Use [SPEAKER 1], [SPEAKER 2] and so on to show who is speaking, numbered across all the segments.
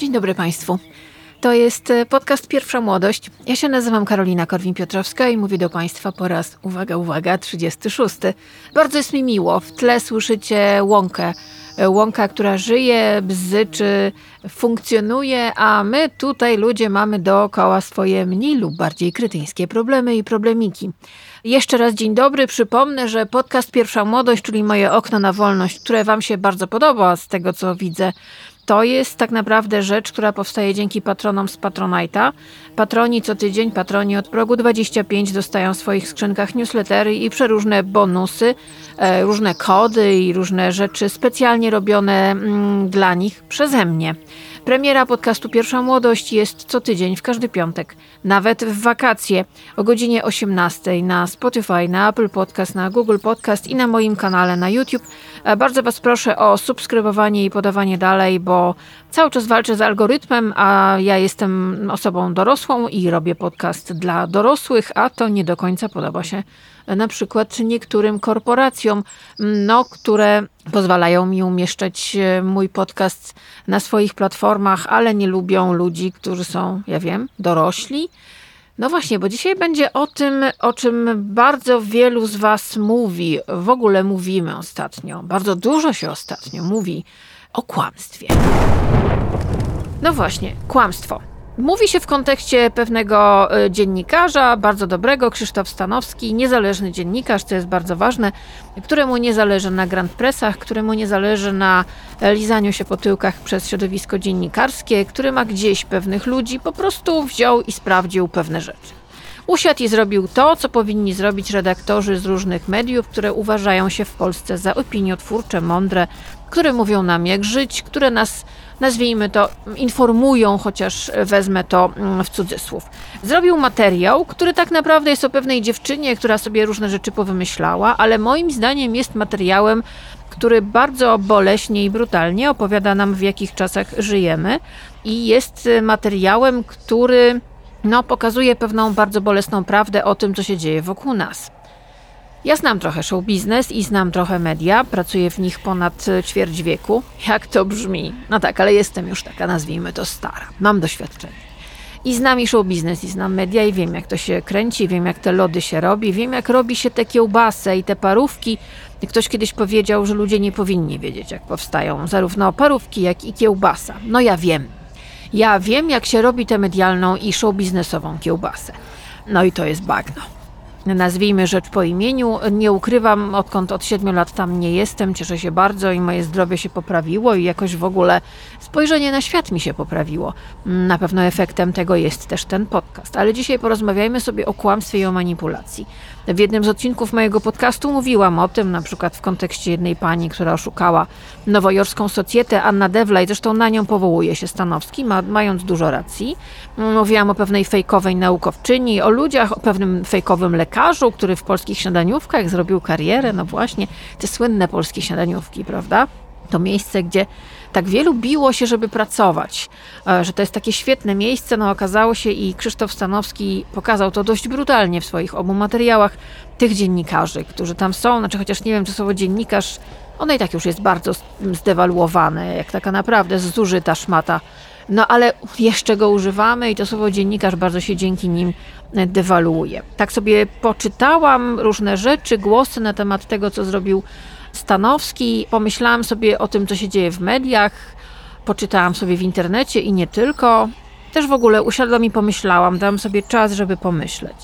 [SPEAKER 1] Dzień dobry Państwu. To jest e, podcast Pierwsza Młodość. Ja się nazywam Karolina Korwin-Piotrowska i mówię do Państwa po raz, uwaga, uwaga, 36. Bardzo jest mi miło. W tle słyszycie łąkę. E, łąka, która żyje, bzyczy, funkcjonuje, a my tutaj ludzie mamy dookoła swoje mniej lub bardziej krytyńskie problemy i problemiki. Jeszcze raz dzień dobry. Przypomnę, że podcast Pierwsza Młodość, czyli moje okno na wolność, które Wam się bardzo podoba z tego, co widzę, to jest tak naprawdę rzecz, która powstaje dzięki patronom z Patronite'a. Patroni co tydzień, patroni od progu 25 dostają w swoich skrzynkach newslettery i przeróżne bonusy, e, różne kody i różne rzeczy specjalnie robione mm, dla nich przeze mnie. Premiera podcastu Pierwsza Młodość jest co tydzień, w każdy piątek, nawet w wakacje o godzinie 18 na Spotify, na Apple Podcast, na Google Podcast i na moim kanale na YouTube. E, bardzo Was proszę o subskrybowanie i podawanie dalej, bo cały czas walczę z algorytmem, a ja jestem osobą dorosłą i robię podcast dla dorosłych, a to nie do końca podoba się na przykład niektórym korporacjom, no, które pozwalają mi umieszczać e, mój podcast na swoich platformach, ale nie lubią ludzi, którzy są, ja wiem, dorośli. No właśnie, bo dzisiaj będzie o tym, o czym bardzo wielu z Was mówi, w ogóle mówimy ostatnio, bardzo dużo się ostatnio mówi o kłamstwie. No właśnie, kłamstwo. Mówi się w kontekście pewnego e, dziennikarza, bardzo dobrego, Krzysztof Stanowski, niezależny dziennikarz, co jest bardzo ważne, któremu nie zależy na Grand Pressach, któremu nie zależy na lizaniu się po tyłkach przez środowisko dziennikarskie, który ma gdzieś pewnych ludzi, po prostu wziął i sprawdził pewne rzeczy. Usiadł i zrobił to, co powinni zrobić redaktorzy z różnych mediów, które uważają się w Polsce za opiniotwórcze, mądre, które mówią nam jak żyć, które nas nazwijmy to, informują, chociaż wezmę to mm, w cudzysłów. Zrobił materiał, który tak naprawdę jest o pewnej dziewczynie, która sobie różne rzeczy powymyślała, ale moim zdaniem jest materiałem, który bardzo boleśnie i brutalnie opowiada nam, w jakich czasach żyjemy, i jest materiałem, który no, pokazuje pewną bardzo bolesną prawdę o tym, co się dzieje wokół nas. Ja znam trochę show biznes i znam trochę media, pracuję w nich ponad ćwierć wieku. Jak to brzmi? No tak, ale jestem już taka, nazwijmy to stara. Mam doświadczenie. I znam i show biznes, i znam media, i wiem, jak to się kręci, wiem, jak te lody się robi, wiem, jak robi się te kiełbasy i te parówki. Ktoś kiedyś powiedział, że ludzie nie powinni wiedzieć, jak powstają zarówno parówki, jak i kiełbasa. No ja wiem. Ja wiem, jak się robi tę medialną i show biznesową kiełbasę. No i to jest bagno nazwijmy rzecz po imieniu. Nie ukrywam, odkąd od 7 lat tam nie jestem, cieszę się bardzo i moje zdrowie się poprawiło i jakoś w ogóle spojrzenie na świat mi się poprawiło. Na pewno efektem tego jest też ten podcast. Ale dzisiaj porozmawiajmy sobie o kłamstwie i o manipulacji. W jednym z odcinków mojego podcastu mówiłam o tym, na przykład w kontekście jednej pani, która oszukała nowojorską socjetę, Anna Devla, i zresztą na nią powołuje się Stanowski, ma, mając dużo racji. Mówiłam o pewnej fejkowej naukowczyni, o ludziach, o pewnym fejkowym lekarzu, który w polskich śniadaniówkach zrobił karierę. No właśnie, te słynne polskie śniadaniówki, prawda? To miejsce, gdzie tak wielu biło się, żeby pracować, e, że to jest takie świetne miejsce. No okazało się i Krzysztof Stanowski pokazał to dość brutalnie w swoich obu materiałach tych dziennikarzy, którzy tam są, znaczy chociaż nie wiem, czy słowo dziennikarz, ono i tak już jest bardzo zdewaluowane, jak taka naprawdę zużyta szmata. No ale jeszcze go używamy i to słowo dziennikarz bardzo się dzięki nim dewaluuje. Tak sobie poczytałam różne rzeczy, głosy na temat tego, co zrobił Stanowski. Pomyślałam sobie o tym, co się dzieje w mediach, poczytałam sobie w internecie i nie tylko. Też w ogóle usiadłam i pomyślałam, dałam sobie czas, żeby pomyśleć.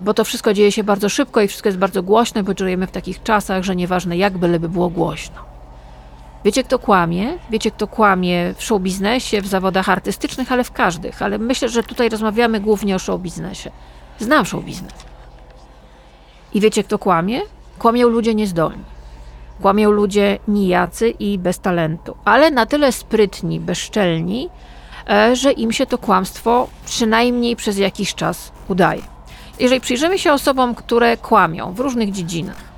[SPEAKER 1] Bo to wszystko dzieje się bardzo szybko i wszystko jest bardzo głośne, bo żyjemy w takich czasach, że nieważne jak, byleby było głośno. Wiecie, kto kłamie? Wiecie, kto kłamie w show biznesie, w zawodach artystycznych, ale w każdych. Ale myślę, że tutaj rozmawiamy głównie o show biznesie. Znam show biznes. I wiecie, kto kłamie? Kłamią ludzie niezdolni. Kłamią ludzie nijacy i bez talentu, ale na tyle sprytni, bezczelni, e, że im się to kłamstwo przynajmniej przez jakiś czas udaje. Jeżeli przyjrzymy się osobom, które kłamią w różnych dziedzinach,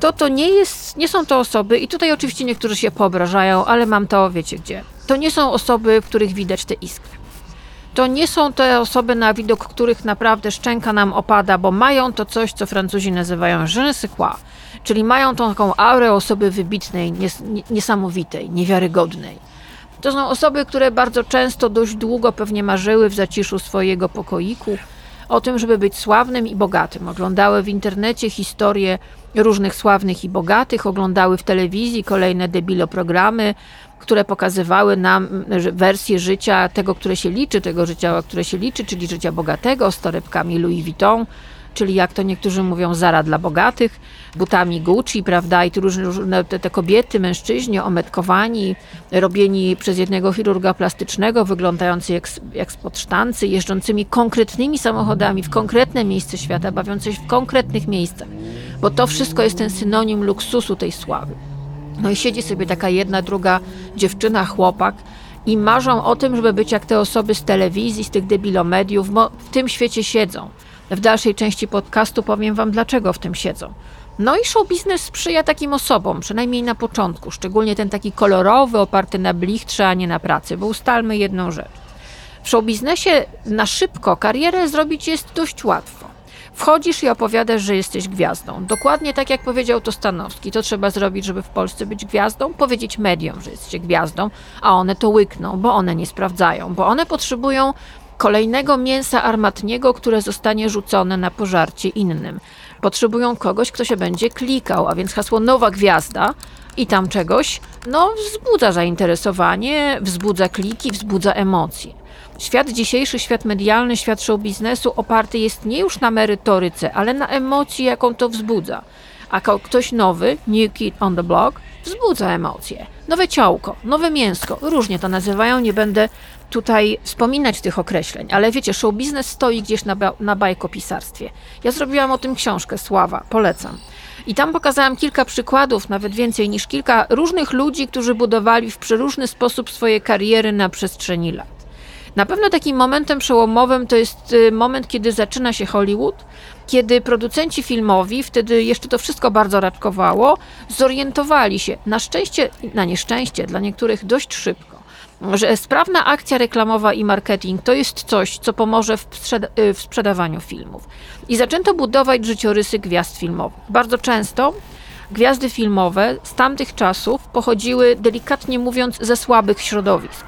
[SPEAKER 1] to to nie, jest, nie są to osoby, i tutaj oczywiście niektórzy się poobrażają, ale mam to, wiecie gdzie. To nie są osoby, w których widać te iskry. To nie są te osoby, na widok których naprawdę szczęka nam opada, bo mają to coś, co Francuzi nazywają je ne Czyli mają tą taką aurę osoby wybitnej, nies niesamowitej, niewiarygodnej. To są osoby, które bardzo często dość długo pewnie marzyły w zaciszu swojego pokoiku o tym, żeby być sławnym i bogatym. Oglądały w internecie historie różnych sławnych i bogatych, oglądały w telewizji kolejne debiloprogramy, które pokazywały nam wersję życia tego, które się liczy, tego życia, które się liczy, czyli życia bogatego, z torebkami Louis Vuitton, czyli jak to niektórzy mówią, Zara dla bogatych, butami Gucci, prawda, i tu różne te, te kobiety, mężczyźni ometkowani, robieni przez jednego chirurga plastycznego, wyglądający jak, jak spod sztancy, jeżdżącymi konkretnymi samochodami w konkretne miejsce świata, bawiący się w konkretnych miejscach, bo to wszystko jest ten synonim luksusu tej sławy. No i siedzi sobie taka jedna, druga dziewczyna, chłopak i marzą o tym, żeby być jak te osoby z telewizji, z tych debilomediów, bo w tym świecie siedzą. W dalszej części podcastu powiem Wam, dlaczego w tym siedzą. No i show biznes sprzyja takim osobom, przynajmniej na początku, szczególnie ten taki kolorowy, oparty na blichtrze, a nie na pracy, bo ustalmy jedną rzecz. W show biznesie na szybko karierę zrobić jest dość łatwo. Wchodzisz i opowiadasz, że jesteś gwiazdą. Dokładnie tak jak powiedział to Stanowski. To trzeba zrobić, żeby w Polsce być gwiazdą, powiedzieć mediom, że jesteście gwiazdą, a one to łykną, bo one nie sprawdzają, bo one potrzebują kolejnego mięsa armatniego, które zostanie rzucone na pożarcie innym. Potrzebują kogoś, kto się będzie klikał, a więc hasło nowa gwiazda i tam czegoś, no wzbudza zainteresowanie, wzbudza kliki, wzbudza emocje. Świat dzisiejszy, świat medialny, świat show biznesu oparty jest nie już na merytoryce, ale na emocji, jaką to wzbudza. A ktoś nowy, new kid on the block, wzbudza emocje. Nowe ciałko, nowe mięsko, różnie to nazywają, nie będę tutaj wspominać tych określeń, ale wiecie, show biznes stoi gdzieś na, na bajkopisarstwie. Ja zrobiłam o tym książkę, Sława, polecam. I tam pokazałam kilka przykładów, nawet więcej niż kilka różnych ludzi, którzy budowali w przeróżny sposób swoje kariery na przestrzeni lat. Na pewno takim momentem przełomowym to jest y, moment, kiedy zaczyna się Hollywood, kiedy producenci filmowi, wtedy jeszcze to wszystko bardzo raczkowało, zorientowali się, na szczęście, na nieszczęście, dla niektórych dość szybko, że sprawna akcja reklamowa i marketing to jest coś, co pomoże w, y, w sprzedawaniu filmów. I zaczęto budować życiorysy gwiazd filmowych. Bardzo często gwiazdy filmowe z tamtych czasów pochodziły, delikatnie mówiąc, ze słabych środowisk.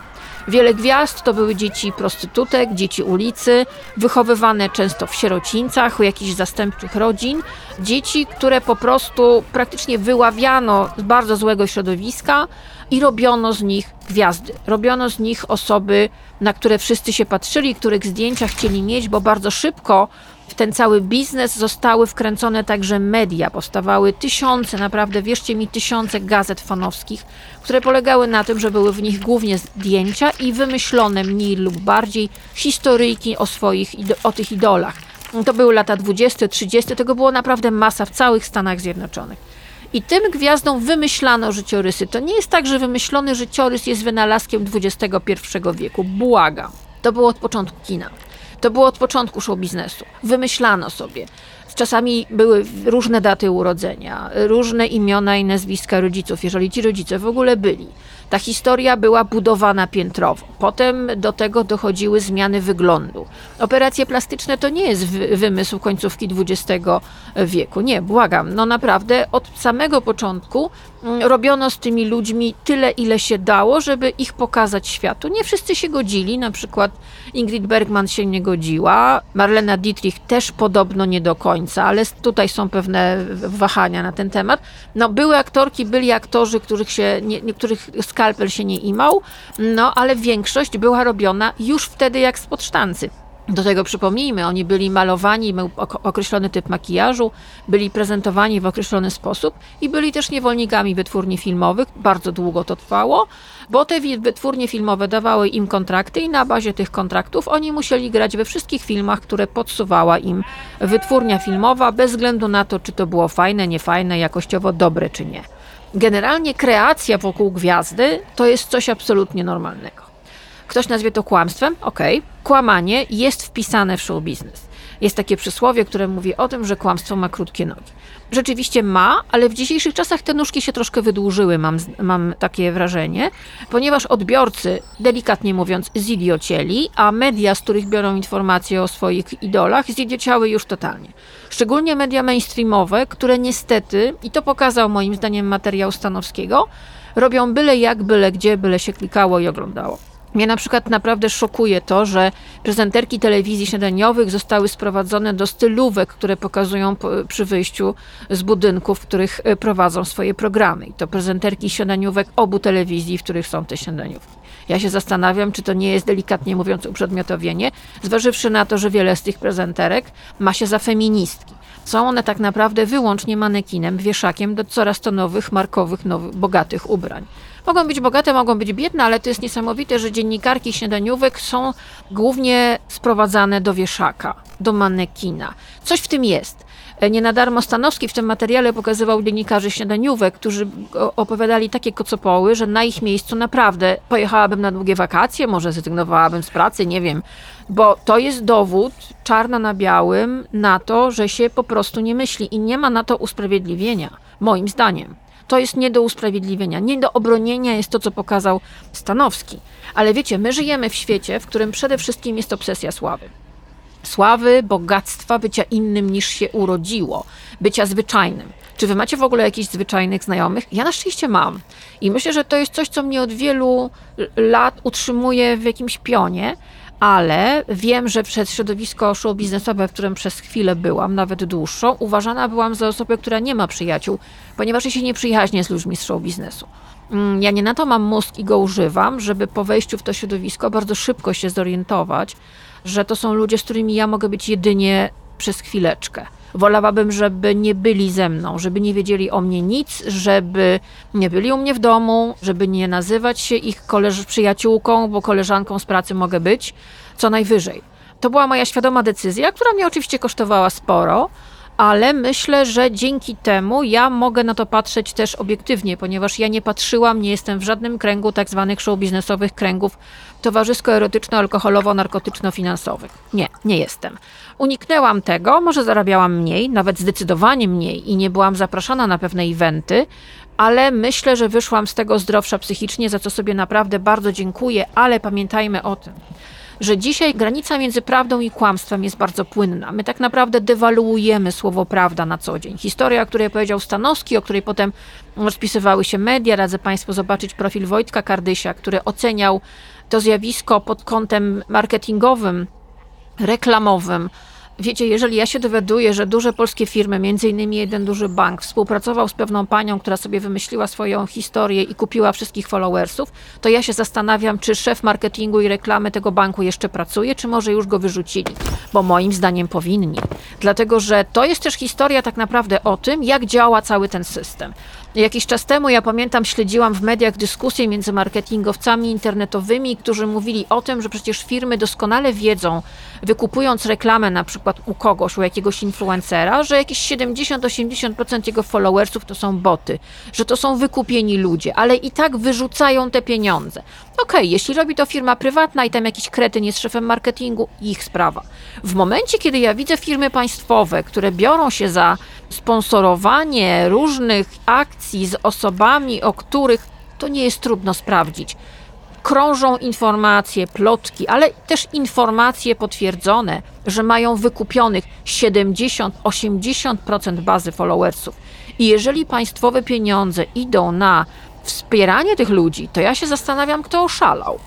[SPEAKER 1] Wiele gwiazd to były dzieci prostytutek, dzieci ulicy, wychowywane często w sierocińcach, u jakichś zastępczych rodzin. Dzieci, które po prostu praktycznie wyławiano z bardzo złego środowiska i robiono z nich gwiazdy. Robiono z nich osoby, na które wszyscy się patrzyli, których zdjęcia chcieli mieć, bo bardzo szybko w ten cały biznes zostały wkręcone także media. Powstawały tysiące, naprawdę wierzcie mi, tysiące gazet fanowskich, które polegały na tym, że były w nich głównie zdjęcia i wymyślone mniej lub bardziej historyjki o swoich, o tych idolach. To były lata 20, 30, tego było naprawdę masa w całych Stanach Zjednoczonych. I tym gwiazdom wymyślano życiorysy. To nie jest tak, że wymyślony życiorys jest wynalazkiem XXI wieku. Błagam. To było od początku kina. To było od początku show biznesu. Wymyślano sobie. Czasami były różne daty urodzenia, różne imiona i nazwiska rodziców, jeżeli ci rodzice w ogóle byli. Ta historia była budowana piętrowo. Potem do tego dochodziły zmiany wyglądu. Operacje plastyczne to nie jest wymysł końcówki XX wieku. Nie, błagam. No naprawdę od samego początku mm, robiono z tymi ludźmi tyle, ile się dało, żeby ich pokazać światu. Nie wszyscy się godzili, na przykład Ingrid Bergman się nie godziła, Marlena Dietrich też podobno nie do końca, ale tutaj są pewne wahania na ten temat. No, były aktorki, byli aktorzy, których się, nie, niektórych skalpel się nie imał, no ale większość była robiona już wtedy jak spod sztancy. Do tego przypomnijmy, oni byli malowani, miał określony typ makijażu, byli prezentowani w określony sposób i byli też niewolnikami wytwórni filmowych. Bardzo długo to trwało, bo te wytwórnie filmowe dawały im kontrakty i na bazie tych kontraktów oni musieli grać we wszystkich filmach, które podsuwała im wytwórnia filmowa, bez względu na to, czy to było fajne, niefajne, jakościowo dobre, czy nie. Generalnie kreacja wokół gwiazdy to jest coś absolutnie normalnego. Ktoś nazwie to kłamstwem? Okej. Okay. Kłamanie jest wpisane w show biznes. Jest takie przysłowie, które mówi o tym, że kłamstwo ma krótkie nogi. Rzeczywiście ma, ale w dzisiejszych czasach te nóżki się troszkę wydłużyły, mam, mam takie wrażenie, ponieważ odbiorcy, delikatnie mówiąc, zidiocieli, a media, z których biorą informacje o swoich idolach, zidiociały już totalnie. Szczególnie media mainstreamowe, które niestety, i to pokazał moim zdaniem materiał Stanowskiego, robią byle jak, byle gdzie, byle się klikało i oglądało. Mnie na przykład naprawdę szokuje to, że prezenterki telewizji śniadaniowych zostały sprowadzone do stylówek, które pokazują przy wyjściu z budynków, w których e, prowadzą swoje programy. I to prezenterki śniadaniówek obu telewizji, w których są te śniadaniówki. Ja się zastanawiam, czy to nie jest delikatnie mówiąc uprzedmiotowienie, zważywszy na to, że wiele z tych prezenterek ma się za feministki. Są one tak naprawdę wyłącznie manekinem, wieszakiem do coraz to nowych, markowych, nowych, bogatych ubrań. Mogą być bogate, mogą być biedne, ale to jest niesamowite, że dziennikarki śniadaniówek są głównie sprowadzane do wieszaka, do manekina. Coś w tym jest. Nie na darmo Stanowski w tym materiale pokazywał dziennikarzy śniadaniówek, którzy opowiadali takie kocopoły, że na ich miejscu naprawdę pojechałabym na długie wakacje, może zrezygnowałabym z pracy, nie wiem. Bo to jest dowód czarno na białym na to, że się po prostu nie myśli i nie ma na to usprawiedliwienia, moim zdaniem. To jest nie do usprawiedliwienia, nie do obronienia jest to, co pokazał Stanowski. Ale wiecie, my żyjemy w świecie, w którym przede wszystkim jest obsesja sławy. Sławy, bogactwa, bycia innym niż się urodziło, bycia zwyczajnym. Czy wy macie w ogóle jakichś zwyczajnych znajomych? Ja na szczęście mam. I myślę, że to jest coś, co mnie od wielu lat utrzymuje w jakimś pionie, ale wiem, że przez środowisko show biznesowe, w którym przez chwilę byłam, nawet dłuższą, uważana byłam za osobę, która nie ma przyjaciół, ponieważ ja się nie przyjaźnię z ludźmi z show biznesu. Mm, ja nie na to mam mózg i go używam, żeby po wejściu w to środowisko bardzo szybko się zorientować, że to są ludzie, z którymi ja mogę być jedynie przez chwileczkę. Wolałabym, żeby nie byli ze mną, żeby nie wiedzieli o mnie nic, żeby nie byli u mnie w domu, żeby nie nazywać się ich koleż- przyjaciółką, bo koleżanką z pracy mogę być, co najwyżej. To była moja świadoma decyzja, która mnie oczywiście kosztowała sporo, ale myślę, że dzięki temu ja mogę na to patrzeć też obiektywnie, ponieważ ja nie patrzyłam, nie jestem w żadnym kręgu tak zwanych show biznesowych kręgów towarzysko-erotyczno-alkoholowo-narkotyczno-finansowych. Nie, nie jestem. Uniknęłam tego, może zarabiałam mniej, nawet zdecydowanie mniej i nie byłam zapraszana na pewne eventy, ale myślę, że wyszłam z tego zdrowsza psychicznie, za co sobie naprawdę bardzo dziękuję, ale pamiętajmy o tym, że dzisiaj granica między prawdą i kłamstwem jest bardzo płynna. My tak naprawdę dewaluujemy słowo prawda na co dzień. Historia, o której powiedział Stanowski, o której potem rozpisywały się media, radzę Państwu zobaczyć profil Wojtka Kardysia, który oceniał to zjawisko pod kątem marketingowym, reklamowym, Wiecie, jeżeli ja się dowiaduję, że duże polskie firmy, między innymi jeden duży bank, współpracował z pewną panią, która sobie wymyśliła swoją historię i kupiła wszystkich followersów, to ja się zastanawiam, czy szef marketingu i reklamy tego banku jeszcze pracuje, czy może już go wyrzucili. Bo moim zdaniem powinni. Dlatego, że to jest też historia tak naprawdę o tym, jak działa cały ten system. Jakiś czas temu, ja pamiętam, śledziłam w mediach dyskusje między marketingowcami internetowymi, którzy mówili o tym, że przecież firmy doskonale wiedzą, wykupując reklamę na przykład u kogoś, u jakiegoś influencera, że jakieś 70-80% jego followersów to są boty, że to są wykupieni ludzie, ale i tak wyrzucają te pieniądze. Okej, jeśli robi to firma prywatna i tam jakiś kretyn jest szefem marketingu, ich sprawa. W momencie, kiedy ja widzę firmy państwowe, które biorą się za sponsorowanie różnych akcji z osobami, o których to nie jest trudno sprawdzić. Krążą informacje, plotki, ale też informacje potwierdzone, że mają wykupionych 70-80% bazy followersów. I jeżeli państwowe pieniądze idą na wspieranie tych ludzi, to ja się zastanawiam, kto oszalał.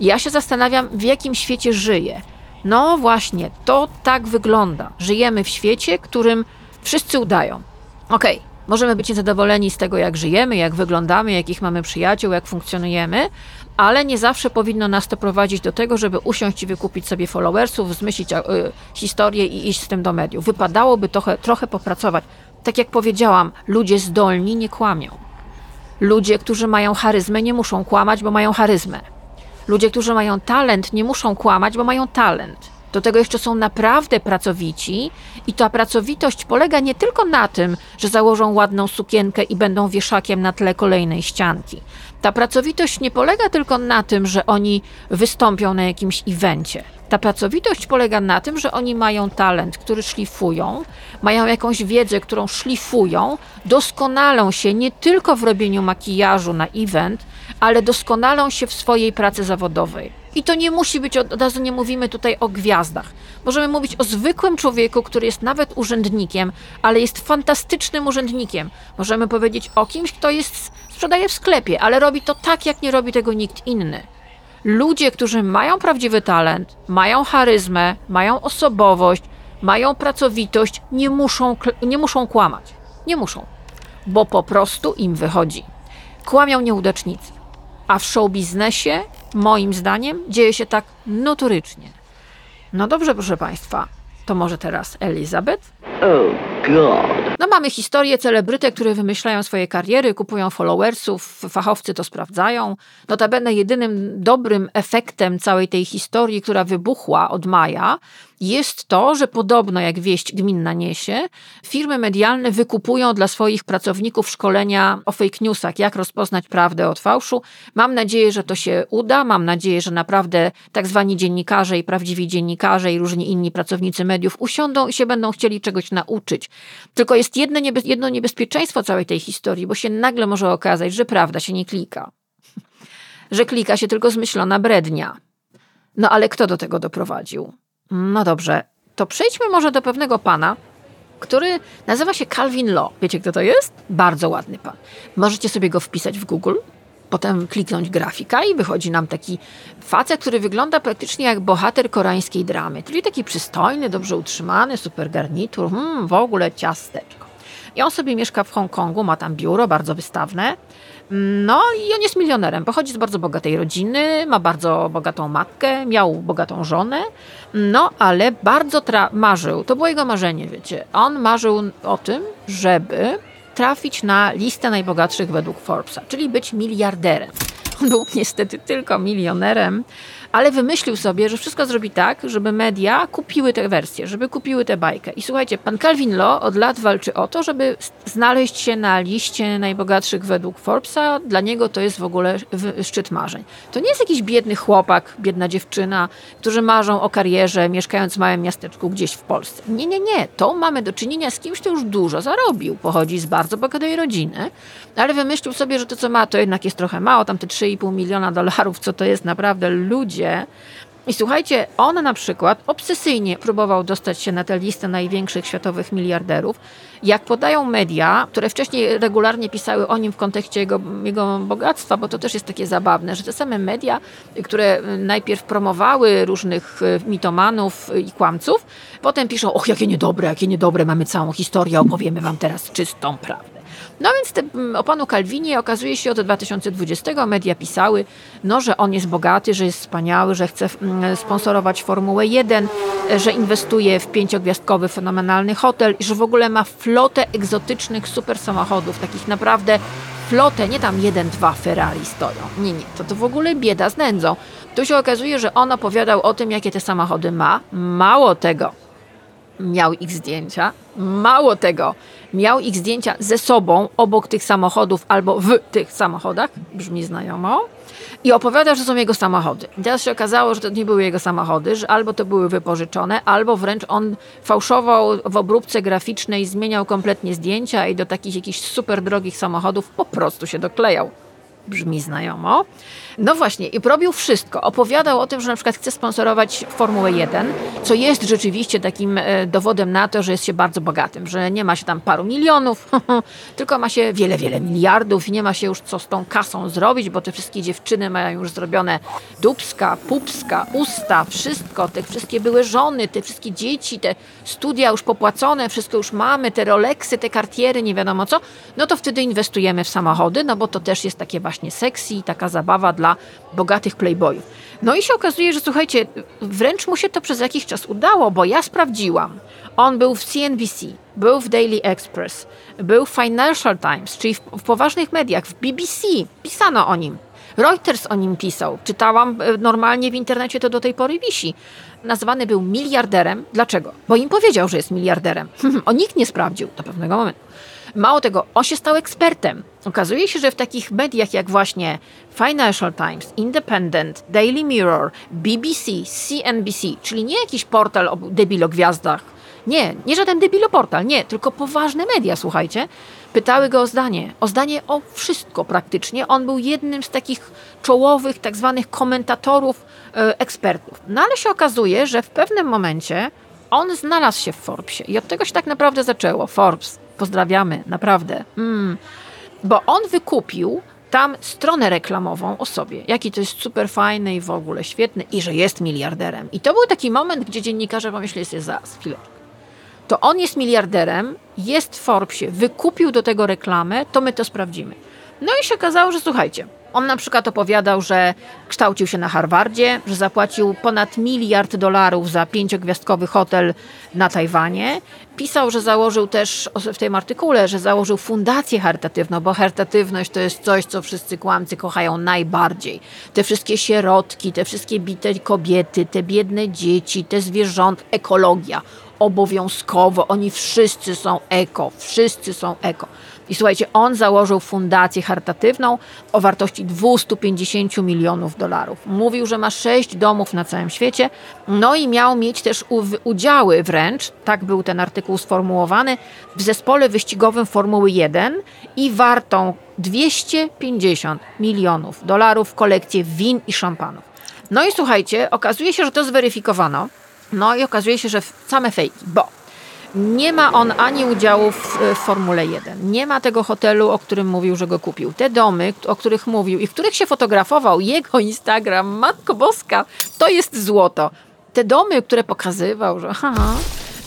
[SPEAKER 1] Ja się zastanawiam, w jakim świecie żyję. No właśnie, to tak wygląda. Żyjemy w świecie, którym wszyscy udają. Okej, okay, możemy być niezadowoleni z tego, jak żyjemy, jak wyglądamy, jakich mamy przyjaciół, jak funkcjonujemy, ale nie zawsze powinno nas to prowadzić do tego, żeby usiąść i wykupić sobie followersów, zmyślić y, historię i iść z tym do mediów. Wypadałoby trochę, trochę popracować. Tak jak powiedziałam, ludzie zdolni nie kłamią. Ludzie, którzy mają charyzmę, nie muszą kłamać, bo mają charyzmę. Ludzie, którzy mają talent, nie muszą kłamać, bo mają talent. Do tego jeszcze są naprawdę pracowici i ta pracowitość polega nie tylko na tym, że założą ładną sukienkę i będą wieszakiem na tle kolejnej ścianki. Ta pracowitość nie polega tylko na tym, że oni wystąpią na jakimś evencie. Ta pracowitość polega na tym, że oni mają talent, który szlifują, mają jakąś wiedzę, którą szlifują, doskonalą się nie tylko w robieniu makijażu na event, ale doskonalą się w swojej pracy zawodowej. I to nie musi być, od razu nie mówimy tutaj o gwiazdach. Możemy mówić o zwykłym człowieku, który jest nawet urzędnikiem, ale jest fantastycznym urzędnikiem. Możemy powiedzieć o kimś, kto jest, sprzedaje w sklepie, ale robi to tak, jak nie robi tego nikt inny. Ludzie, którzy mają prawdziwy talent, mają charyzmę, mają osobowość, mają pracowitość, nie muszą, nie muszą kłamać. Nie muszą, bo po prostu im wychodzi. Kłamią nieudacznicy. A w show biznesie, moim zdaniem, dzieje się tak notorycznie. No dobrze, proszę Państwa, to może teraz Elizabeth? Oh God. No mamy historię celebrytek, które wymyślają swoje kariery, kupują followersów, fachowcy to sprawdzają. Notabene jedynym dobrym efektem całej tej historii, która wybuchła od maja, jest to, że podobno, jak wieść gminna niesie, firmy medialne wykupują dla swoich pracowników szkolenia o fake newsach, jak rozpoznać prawdę od fałszu. Mam nadzieję, że to się uda. Mam nadzieję, że naprawdę tak zwani dziennikarze i prawdziwi dziennikarze i różni inni pracownicy mediów usiądą i się będą chcieli czegoś nauczyć. Tylko jest jedno, niebe jedno niebezpieczeństwo całej tej historii, bo się nagle może okazać, że prawda się nie klika. Że klika się tylko zmyślona brednia. No ale kto do tego doprowadził? No dobrze, to przejdźmy może do pewnego pana, który nazywa się Calvin Law. Wiecie, kto to jest? Bardzo ładny pan. Możecie sobie go wpisać w Google, potem kliknąć grafika i wychodzi nam taki facet, który wygląda praktycznie jak bohater koreańskiej dramy. Czyli taki przystojny, dobrze utrzymany, super garnitur, hmm, w ogóle ciasteczko. I on sobie mieszka w Hongkongu, ma tam biuro bardzo wystawne. No i on jest milionerem. Pochodzi z bardzo bogatej rodziny, ma bardzo bogatą matkę, miał bogatą żonę. No ale bardzo marzył, to było jego marzenie, wiecie. On marzył o tym, żeby trafić na listę najbogatszych według Forbesa, czyli być miliarderem. On był niestety tylko milionerem, ale wymyślił sobie, że wszystko zrobi tak, żeby media kupiły tę wersję, żeby kupiły tę bajkę. I słuchajcie, pan Calvin Law od lat walczy o to, żeby znaleźć się na liście najbogatszych według Forbesa. Dla niego to jest w ogóle szczyt marzeń. To nie jest jakiś biedny chłopak, biedna dziewczyna, którzy marzą o karierze, mieszkając w małym miasteczku gdzieś w Polsce. Nie, nie, nie. To mamy do czynienia z kimś, kto już dużo zarobił. Pochodzi z bardzo bogatej rodziny, ale wymyślił sobie, że to, co ma, to jednak jest trochę mało. Tam te 3,5 miliona dolarów, co to jest naprawdę ludzie i słuchajcie, on na przykład obsesyjnie próbował dostać się na tę listę największych światowych miliarderów. Jak podają media, które wcześniej regularnie pisały o nim w kontekście jego, jego bogactwa, bo to też jest takie zabawne, że te same media, które najpierw promowały różnych e, mitomanów i kłamców, potem piszą, och, jakie niedobre, jakie niedobre, mamy całą historię, opowiemy wam teraz czystą prawdę. No więc te, mm, o panu Kalwinie okazuje się od 2020 media pisały, no, że on jest bogaty, że jest wspaniały, że chce mm, sponsorować Formułę 1, że inwestuje w pięciogwiazdkowy, fenomenalny hotel i że w ogóle ma flotę egzotycznych super samochodów, takich naprawdę flotę, nie tam jeden, dwa Ferrari stoją. Nie, nie, to to w ogóle bieda z nędzą. Tu się okazuje, że on opowiadał o tym, jakie te samochody ma. Mało tego, miał ich zdjęcia. Mało tego, miał ich zdjęcia ze sobą obok tych samochodów albo w tych samochodach, brzmi znajomo, i opowiada, że są jego samochody. Teraz się okazało, że to nie były jego samochody, że albo to były wypożyczone, albo wręcz on fałszował w obróbce graficznej, zmieniał kompletnie zdjęcia i do takich jakichś super drogich samochodów po prostu się doklejał brzmi znajomo. No właśnie, i robił wszystko. Opowiadał o tym, że na przykład chce sponsorować Formułę 1, co jest rzeczywiście takim e, dowodem na to, że jest się bardzo bogatym, że nie ma się tam paru milionów, tylko ma się wiele, wiele miliardów i nie ma się już co z tą kasą zrobić, bo te wszystkie dziewczyny mają już zrobione dubska, pupska, usta, wszystko, te wszystkie były żony, te wszystkie dzieci, te studia już popłacone, wszystko już mamy, te Rolexy, te kartiery, nie wiadomo co, no to wtedy inwestujemy w samochody, no bo to też jest takie właśnie sexy, taka zabawa dla bogatych playboyów. No i się okazuje, że słuchajcie, wręcz mu się to przez jakiś czas udało, bo ja sprawdziłam. On był w CNBC, był w Daily Express, był w Financial Times, czyli w, w poważnych mediach, w BBC pisano o nim. Reuters o nim pisał. Czytałam e, normalnie w internecie, to do tej pory wisi. Nazwany był miliarderem. Dlaczego? Bo im powiedział, że jest miliarderem. o nikt nie sprawdził do pewnego momentu. Mało tego, on się stał ekspertem. Okazuje się, że w takich mediach jak właśnie Financial Times, Independent, Daily Mirror, BBC, CNBC, czyli nie jakiś portal o debilogwiazdach, nie, nie żaden debiloportal, nie, tylko poważne media, słuchajcie, pytały go o zdanie. O zdanie o wszystko praktycznie. On był jednym z takich czołowych, tak zwanych komentatorów, e, ekspertów. No ale się okazuje, że w pewnym momencie on znalazł się w Forbesie i od tego się tak naprawdę zaczęło. Forbes, pozdrawiamy, naprawdę. Mm. Bo on wykupił tam stronę reklamową o sobie, jaki to jest super fajny i w ogóle świetny i że jest miliarderem. I to był taki moment, gdzie dziennikarze pomyśleli sobie, za chwilę, to on jest miliarderem, jest w Forbesie, wykupił do tego reklamę, to my to sprawdzimy. No i się okazało, że słuchajcie, on na przykład opowiadał, że kształcił się na Harvardzie, że zapłacił ponad miliard dolarów za pięciogwiazdkowy hotel na Tajwanie. Pisał, że założył też w tym artykule, że założył fundację charytatywną, bo charytatywność to jest coś, co wszyscy kłamcy kochają najbardziej. Te wszystkie sierotki, te wszystkie bite kobiety, te biedne dzieci, te zwierząt, ekologia obowiązkowo. Oni wszyscy są eko, wszyscy są eko. I słuchajcie, on założył fundację charytatywną o wartości 250 milionów dolarów. Mówił, że ma sześć domów na całym świecie, no i miał mieć też udziały wręcz, tak był ten artykuł sformułowany, w zespole wyścigowym Formuły 1 i wartą 250 milionów dolarów kolekcję win i szampanów. No i słuchajcie, okazuje się, że to zweryfikowano. No i okazuje się, że same fejki, bo nie ma on ani udziału w, w Formule 1. Nie ma tego hotelu, o którym mówił, że go kupił. Te domy, o których mówił i w których się fotografował, jego Instagram, Matko Boska, to jest złoto. Te domy, które pokazywał, że haha,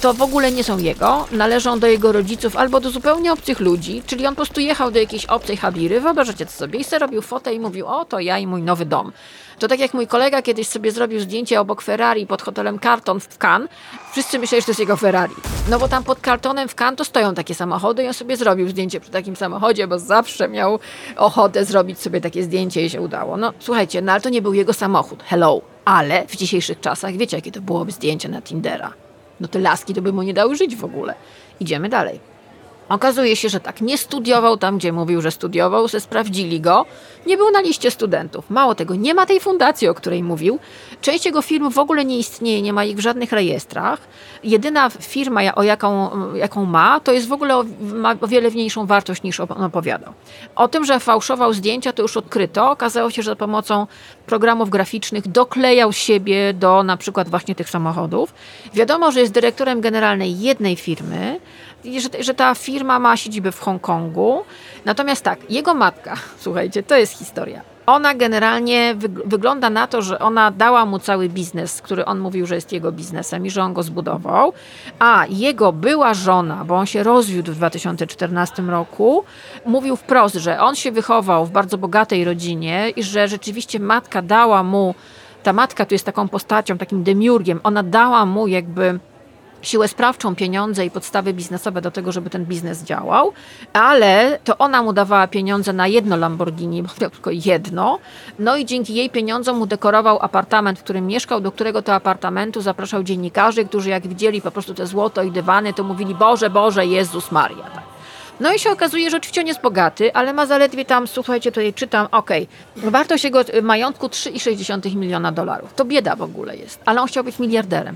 [SPEAKER 1] to w ogóle nie są jego, należą do jego rodziców albo do zupełnie obcych ludzi, czyli on po prostu jechał do jakiejś obcej habiry, wyobrażacie to sobie, i sobie robił fotę i mówił, o to ja i mój nowy dom. To tak jak mój kolega kiedyś sobie zrobił zdjęcie obok Ferrari pod hotelem Carton w Cannes. Wszyscy myśleli, że to jest jego Ferrari. No bo tam pod Cartonem w Cannes to stoją takie samochody i on sobie zrobił zdjęcie przy takim samochodzie, bo zawsze miał ochotę zrobić sobie takie zdjęcie i się udało. No słuchajcie, no ale to nie był jego samochód. Hello. Ale w dzisiejszych czasach wiecie, jakie to byłoby zdjęcie na Tindera. No te laski to by mu nie dały żyć w ogóle. Idziemy dalej. Okazuje się, że tak, nie studiował tam, gdzie mówił, że studiował, se sprawdzili go, nie był na liście studentów. Mało tego, nie ma tej fundacji, o której mówił. Część jego firm w ogóle nie istnieje, nie ma ich w żadnych rejestrach. Jedyna firma, o jaką, jaką ma, to jest w ogóle o, ma o wiele mniejszą wartość niż on opowiadał. O tym, że fałszował zdjęcia, to już odkryto. Okazało się, że za pomocą programów graficznych doklejał siebie do na przykład właśnie tych samochodów. Wiadomo, że jest dyrektorem generalnej jednej firmy, że, że ta firma ma siedzibę w Hongkongu. Natomiast tak, jego matka, słuchajcie, to jest historia. Ona generalnie wygląda na to, że ona dała mu cały biznes, który on mówił, że jest jego biznesem i że on go zbudował. A jego była żona, bo on się rozwiódł w 2014 roku, mówił wprost, że on się wychował w bardzo bogatej rodzinie i że rzeczywiście matka dała mu ta matka tu jest taką postacią, takim demiurgiem, ona dała mu jakby siłę sprawczą, pieniądze i podstawy biznesowe do tego, żeby ten biznes działał, ale to ona mu dawała pieniądze na jedno Lamborghini, bo miał tylko jedno, no i dzięki jej pieniądzom mu dekorował apartament, w którym mieszkał, do którego to apartamentu zapraszał dziennikarzy, którzy jak widzieli po prostu te złoto i dywany, to mówili Boże, Boże, Jezus Maria. Tak. No i się okazuje, że oczywiście on jest bogaty, ale ma zaledwie tam, słuchajcie, tutaj czytam, okej, okay, wartość jego majątku 3,6 miliona dolarów. To bieda w ogóle jest, ale on chciał być miliarderem.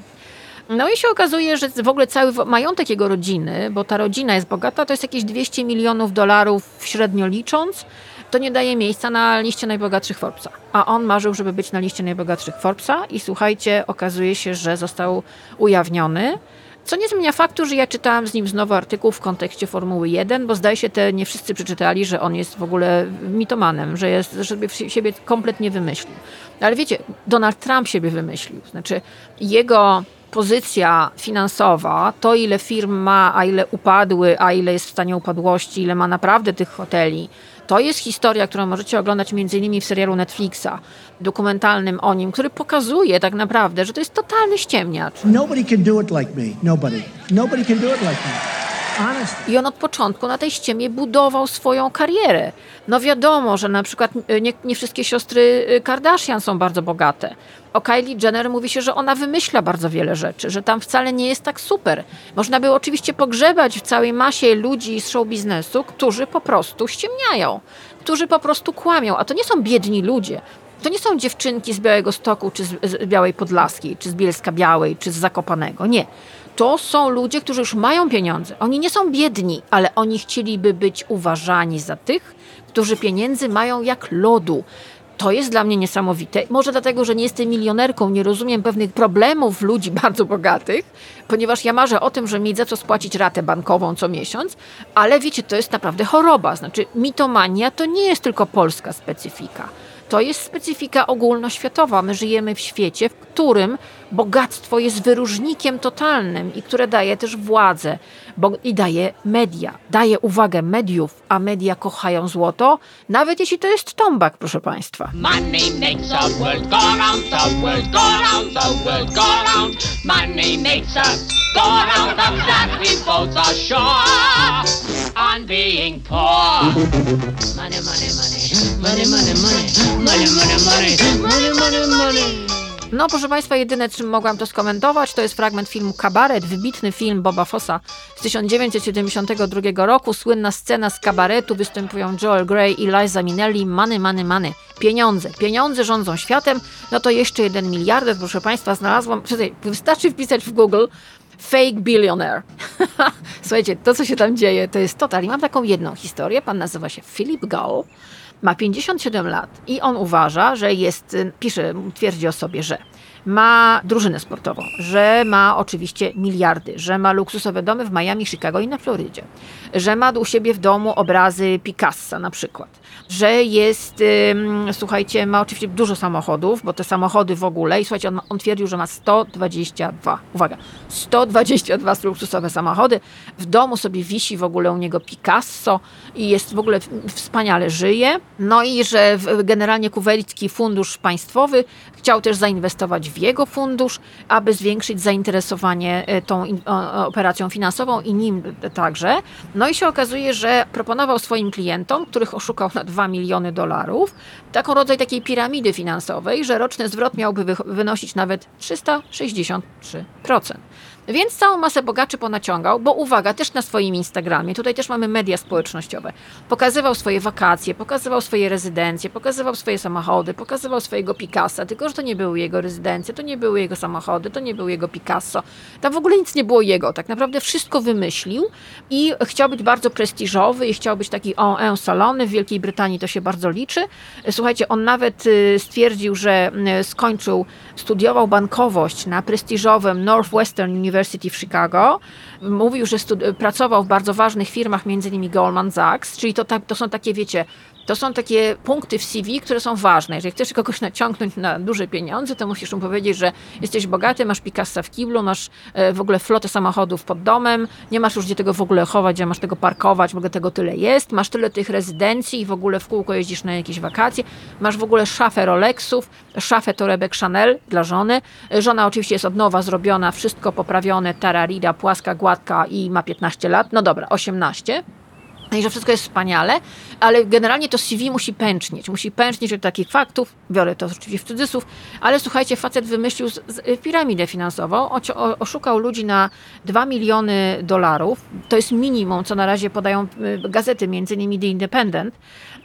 [SPEAKER 1] No i się okazuje, że w ogóle cały majątek jego rodziny, bo ta rodzina jest bogata, to jest jakieś 200 milionów dolarów średnio licząc, to nie daje miejsca na liście najbogatszych Forbesa. A on marzył, żeby być na liście najbogatszych Forbesa i słuchajcie, okazuje się, że został ujawniony. Co nie zmienia faktu, że ja czytałam z nim znowu artykuł w kontekście Formuły 1, bo zdaje się, te nie wszyscy przeczytali, że on jest w ogóle mitomanem, że jest, żeby siebie kompletnie wymyślił. Ale wiecie, Donald Trump siebie wymyślił. Znaczy, jego pozycja finansowa, to ile firm ma, a ile upadły, a ile jest w stanie upadłości, ile ma naprawdę tych hoteli, to jest historia, którą możecie oglądać m.in. w serialu Netflixa, dokumentalnym o nim, który pokazuje tak naprawdę, że to jest totalny ściemniacz. Nobody can do it like me. Nobody. Nobody can do it like me. I on od początku na tej ściemie budował swoją karierę. No wiadomo, że na przykład y, nie, nie wszystkie siostry y, Kardashian są bardzo bogate. O Kylie Jenner mówi się, że ona wymyśla bardzo wiele rzeczy, że tam wcale nie jest tak super. Można by oczywiście pogrzebać w całej masie ludzi z show biznesu, którzy po prostu ściemniają, którzy po prostu kłamią, a to nie są biedni ludzie. To nie są dziewczynki z Białego Stoku, czy z, z Białej Podlaskiej, czy z Bielska Białej, czy z Zakopanego. Nie to są ludzie, którzy już mają pieniądze. Oni nie są biedni, ale oni chcieliby być uważani za tych, którzy pieniędzy mają jak lodu. To jest dla mnie niesamowite. Może dlatego, że nie jestem milionerką, nie rozumiem pewnych problemów ludzi bardzo bogatych, ponieważ ja marzę o tym, że mieć za co spłacić ratę bankową co miesiąc, ale wiecie, to jest naprawdę choroba. Znaczy, mitomania to nie jest tylko polska specyfika. To jest specyfika ogólnoświatowa. My żyjemy w świecie, w którym bogactwo jest wyróżnikiem totalnym i które daje też władzę bo, i daje media. Daje uwagę mediów, a media kochają złoto, nawet jeśli to jest tombak, proszę Państwa. Money. Money. Money, money, money, money, money, money, money, money, money, money, money, money. No, proszę Państwa, jedyne, czym mogłam to skomentować, to jest fragment filmu Kabaret, wybitny film Boba Fossa z 1972 roku. Słynna scena z kabaretu, występują Joel Grey i Liza Minnelli. Money, money, money. Pieniądze. Pieniądze rządzą światem. No to jeszcze jeden miliarder, proszę Państwa, znalazłam. Wystarczy wpisać w Google fake billionaire. Słuchajcie, to co się tam dzieje, to jest total. I mam taką jedną historię. Pan nazywa się Philip Gull ma 57 lat i on uważa, że jest, y, pisze, twierdzi o sobie, że ma drużynę sportową, że ma oczywiście miliardy, że ma luksusowe domy w Miami, Chicago i na Florydzie, że ma u siebie w domu obrazy Picassa na przykład, że jest, słuchajcie, ma oczywiście dużo samochodów, bo te samochody w ogóle, i słuchajcie, on, on twierdził, że ma 122, uwaga, 122 luksusowe samochody, w domu sobie wisi w ogóle u niego Picasso i jest w ogóle wspaniale żyje, no i że generalnie Kuwejcki Fundusz Państwowy chciał też zainwestować w jego fundusz, aby zwiększyć zainteresowanie e, tą operacją finansową i nim także. No i się okazuje, że proponował swoim klientom, których oszukał na 2 miliony dolarów, taką rodzaj takiej piramidy finansowej, że roczny zwrot miałby wynosić nawet 363%. Więc całą masę bogaczy ponaciągał, bo uwaga, też na swoim Instagramie, tutaj też mamy media społecznościowe, pokazywał swoje wakacje, pokazywał swoje rezydencje, pokazywał swoje samochody, pokazywał swojego Picassa, tylko że to nie były jego rezydencje, to nie były jego samochody, to nie był jego Picasso. Tam w ogóle nic nie było jego, tak naprawdę wszystko wymyślił i chciał być bardzo prestiżowy i chciał być taki en, en salony. W Wielkiej Brytanii to się bardzo liczy. Słuchajcie, on nawet y, stwierdził, że y, skończył, studiował bankowość na prestiżowym Northwestern University University w Chicago. Mówił, że pracował w bardzo ważnych firmach, między innymi Goldman Sachs, czyli to, to są takie, wiecie, to są takie punkty w CV, które są ważne. Jeżeli chcesz kogoś naciągnąć na duże pieniądze, to musisz mu powiedzieć, że jesteś bogaty, masz Picassa w kiblu, masz e, w ogóle flotę samochodów pod domem, nie masz już gdzie tego w ogóle chować, gdzie masz tego parkować, w ogóle tego tyle jest, masz tyle tych rezydencji i w ogóle w kółko jeździsz na jakieś wakacje, masz w ogóle szafę Rolexów, szafę torebek Chanel dla żony. Żona oczywiście jest od nowa zrobiona, wszystko poprawione, tararida, płaska, gładka i ma 15 lat, no dobra, 18 i że wszystko jest wspaniale, ale generalnie to CV musi pęcznieć. Musi pęcznieć od takich faktów, biorę to oczywiście w cudzysłów, ale słuchajcie, facet wymyślił z, z, piramidę finansową, o, oszukał ludzi na 2 miliony dolarów. To jest minimum, co na razie podają y, gazety, między innymi The Independent.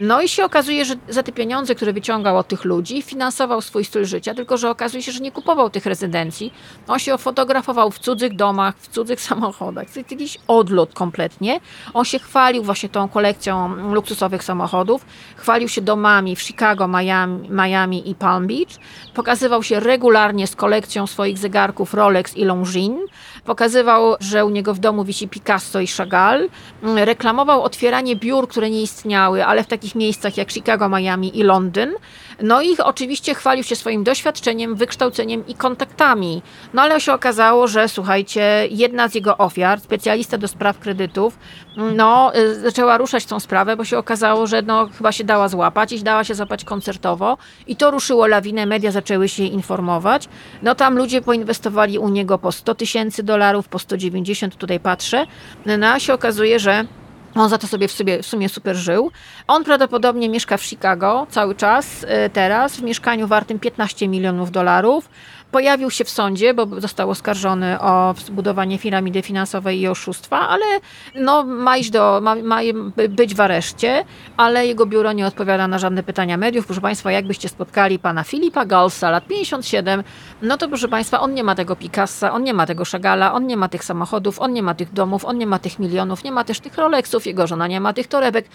[SPEAKER 1] No i się okazuje, że za te pieniądze, które wyciągał od tych ludzi, finansował swój styl życia, tylko że okazuje się, że nie kupował tych rezydencji. On się fotografował w cudzych domach, w cudzych samochodach. To jest jakiś odlot kompletnie. On się chwalił właśnie tą kolekcją luksusowych samochodów. Chwalił się domami w Chicago, Miami, Miami i Palm Beach. Pokazywał się regularnie z kolekcją swoich zegarków Rolex i Longines. Pokazywał, że u niego w domu wisi Picasso i Chagall. Reklamował otwieranie biur, które nie istniały, ale w takich miejscach jak Chicago, Miami i Londyn. No i oczywiście chwalił się swoim doświadczeniem, wykształceniem i kontaktami. No ale się okazało, że słuchajcie, jedna z jego ofiar, specjalista do spraw kredytów, no y, zaczęła ruszać tą sprawę, bo się okazało, że no chyba się dała złapać i dała się złapać koncertowo i to ruszyło lawinę, media zaczęły się informować. No tam ludzie poinwestowali u niego po 100 tysięcy dolarów, dolarów, po 190, tutaj patrzę, no a się okazuje, że on za to sobie w, sobie w sumie super żył. On prawdopodobnie mieszka w Chicago cały czas, y, teraz, w mieszkaniu wartym 15 milionów dolarów. Pojawił się w sądzie, bo został oskarżony o zbudowanie piramidy finansowej i oszustwa, ale no, ma, iść do, ma, ma być w areszcie, ale jego biuro nie odpowiada na żadne pytania mediów. Proszę Państwa, jakbyście spotkali pana Filipa Galsa, lat 57, no to proszę Państwa, on nie ma tego Picassa, on nie ma tego Chagala, on nie ma tych samochodów, on nie ma tych domów, on nie ma tych milionów, nie ma też tych Rolexów, jego żona nie ma tych torebek.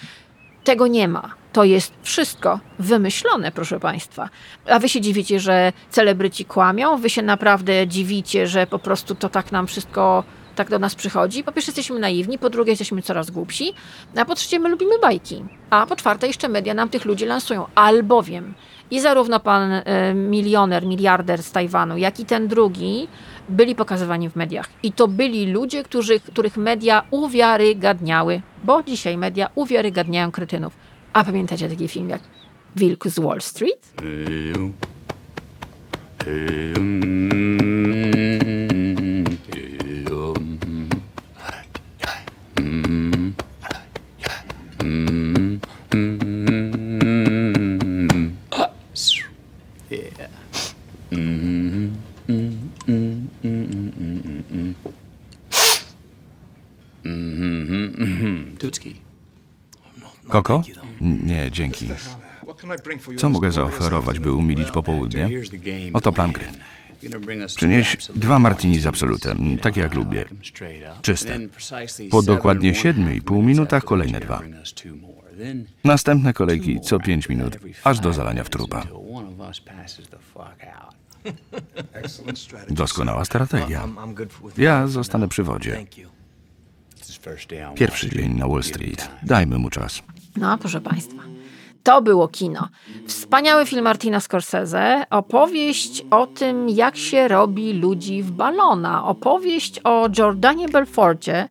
[SPEAKER 1] Tego nie ma. To jest wszystko wymyślone, proszę Państwa. A Wy się dziwicie, że celebryci kłamią? Wy się naprawdę dziwicie, że po prostu to tak nam wszystko tak do nas przychodzi. Po pierwsze jesteśmy naiwni, po drugie jesteśmy coraz głupsi, a po trzecie my lubimy bajki. A po czwarte jeszcze media nam tych ludzi lansują. Albowiem i zarówno pan y, milioner, miliarder z Tajwanu, jak i ten drugi byli pokazywani w mediach. I to byli ludzie, którzy, których media uwiarygadniały, bo dzisiaj media uwiarygadniają kretynów. A pamiętacie taki film jak Wilk z Wall Street?
[SPEAKER 2] Nie, dzięki. Co mogę zaoferować, by umilić popołudnie? Oto plan gry. Przynieś dwa martini z absolutem, takie jak lubię. Czyste. Po dokładnie siedmiu i pół minutach kolejne dwa. Następne kolejki co pięć minut, aż do zalania w trupa. Doskonała strategia. Ja zostanę przy wodzie. Pierwszy dzień na Wall Street. Dajmy mu czas.
[SPEAKER 1] No, proszę Państwa. To było kino. Wspaniały film Martina Scorsese. Opowieść o tym, jak się robi ludzi w balona. Opowieść o Jordanie Belforcie,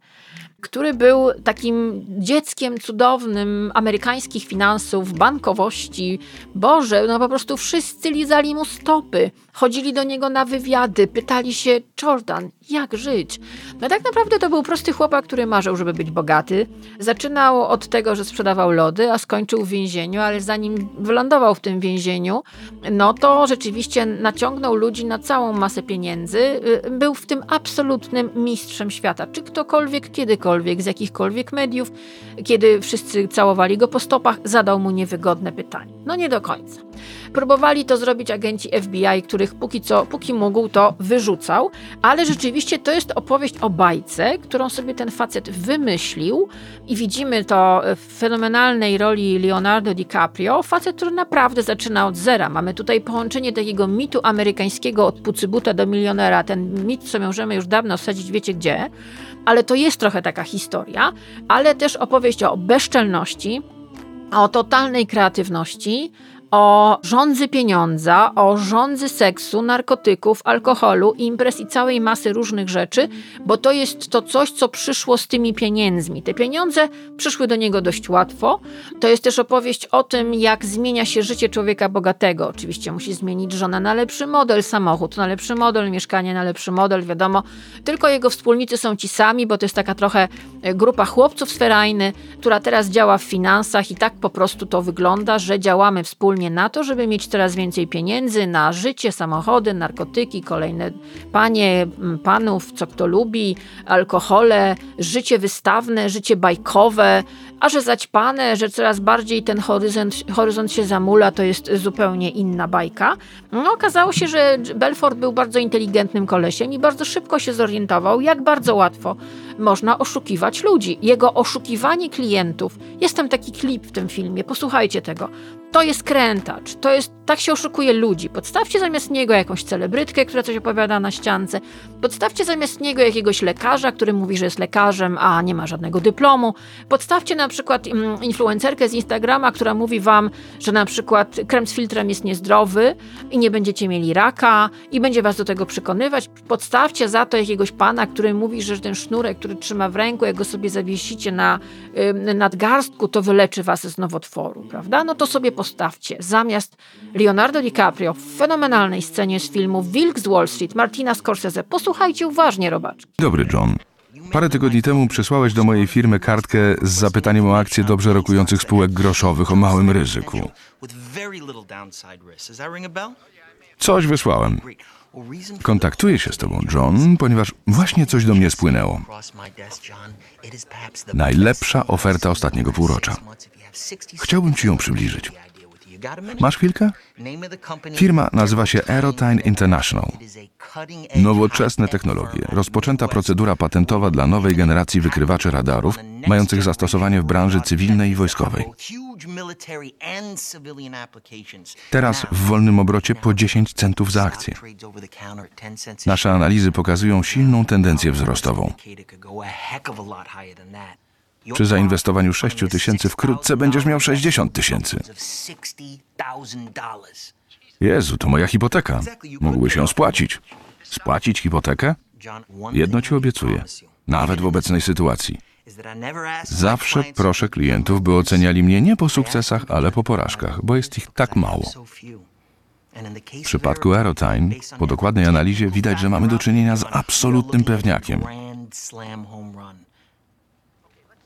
[SPEAKER 1] który był takim dzieckiem cudownym amerykańskich finansów, bankowości. Boże, no po prostu wszyscy lizali mu stopy. Chodzili do niego na wywiady, pytali się, Jordan, jak żyć? No tak naprawdę to był prosty chłopak, który marzył, żeby być bogaty. Zaczynał od tego, że sprzedawał lody, a skończył w więzieniu, ale zanim wylądował w tym więzieniu, no to rzeczywiście naciągnął ludzi na całą masę pieniędzy. Y, był w tym absolutnym mistrzem świata. Czy ktokolwiek, kiedykolwiek, z jakichkolwiek mediów, kiedy wszyscy całowali go po stopach, zadał mu niewygodne pytanie. No nie do końca. Próbowali to zrobić agenci FBI, których póki co, póki mógł, to wyrzucał, ale rzeczywiście to jest opowieść o bajce, którą sobie ten facet wymyślił i widzimy to w fenomenalnej roli Leonardo DiCaprio, facet, który naprawdę zaczyna od zera. Mamy tutaj połączenie takiego mitu amerykańskiego od pucybuta do milionera, ten mit, co możemy już dawno wsadzić wiecie gdzie, ale to jest trochę taka historia, ale też opowieść o bezczelności, o totalnej kreatywności, o rządzy pieniądza, o rządzy seksu, narkotyków, alkoholu, imprez i całej masy różnych rzeczy, bo to jest to coś, co przyszło z tymi pieniędzmi. Te pieniądze przyszły do niego dość łatwo. To jest też opowieść o tym, jak zmienia się życie człowieka bogatego. Oczywiście musi zmienić żona na lepszy model, samochód na lepszy model, mieszkanie na lepszy model, wiadomo. Tylko jego wspólnicy są ci sami, bo to jest taka trochę e, grupa chłopców z ferajny, która teraz działa w finansach i tak po prostu to wygląda, że działamy wspólnie na to, żeby mieć coraz więcej pieniędzy na życie, samochody, narkotyki, kolejne panie, panów, co kto lubi, alkohole, życie wystawne, życie bajkowe, a że zaćpane, że coraz bardziej ten horyzont, horyzont się zamula, to jest zupełnie inna bajka. No, okazało się, że Belfort był bardzo inteligentnym kolesiem i bardzo szybko się zorientował, jak bardzo łatwo można oszukiwać ludzi. Jego oszukiwanie klientów. Jest tam taki klip w tym filmie, posłuchajcie tego. To jest krętacz, to jest, tak się oszukuje ludzi. Podstawcie zamiast niego jakąś celebrytkę, która coś opowiada na ściance. Podstawcie zamiast niego jakiegoś lekarza, który mówi, że jest lekarzem, a nie ma żadnego dyplomu. Podstawcie na przykład mm, influencerkę z Instagrama, która mówi wam, że na przykład krem z filtrem jest niezdrowy i nie będziecie mieli raka i będzie was do tego przekonywać. Podstawcie za to jakiegoś pana, który mówi, że ten sznurek, który trzyma w ręku, jak go sobie zawiesicie na nadgarstku, to wyleczy was z nowotworu, prawda? No to sobie postawcie. Zamiast Leonardo DiCaprio w fenomenalnej scenie z filmu Wilk z Wall Street Martina Scorsese. Posłuchajcie uważnie, robaczki.
[SPEAKER 2] Dobry, John. Parę tygodni temu przysłałeś do mojej firmy kartkę z zapytaniem o akcje dobrze rokujących spółek groszowych o małym ryzyku. Coś wysłałem. Kontaktuję się z tobą, John, ponieważ właśnie coś do mnie spłynęło. Najlepsza oferta ostatniego półrocza. Chciałbym ci ją przybliżyć. Masz chwilkę? Firma nazywa się Aerotyne International. Nowoczesne technologie, rozpoczęta procedura patentowa dla nowej generacji wykrywaczy radarów, mających zastosowanie w branży cywilnej i wojskowej. Teraz w wolnym obrocie po 10 centów za akcję. Nasze analizy pokazują silną tendencję wzrostową. Przy zainwestowaniu 6 tysięcy wkrótce będziesz miał 60 tysięcy. Jezu, to moja hipoteka. Mógłbyś ją spłacić. Spłacić hipotekę? Jedno ci obiecuję, nawet w obecnej sytuacji. Zawsze proszę klientów, by oceniali mnie nie po sukcesach, ale po porażkach, bo jest ich tak mało. W przypadku Aerotyne, po dokładnej analizie widać, że mamy do czynienia z absolutnym pewniakiem.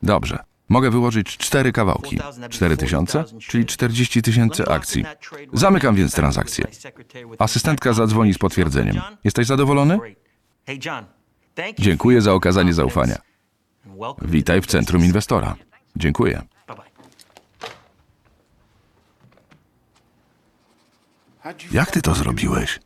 [SPEAKER 2] Dobrze. Mogę wyłożyć cztery kawałki. Cztery tysiące, czyli 40 tysięcy akcji. Zamykam więc transakcję. Asystentka zadzwoni z potwierdzeniem. Jesteś zadowolony? Dziękuję za okazanie zaufania. Witaj w centrum inwestora. Dziękuję. Jak ty to zrobiłeś?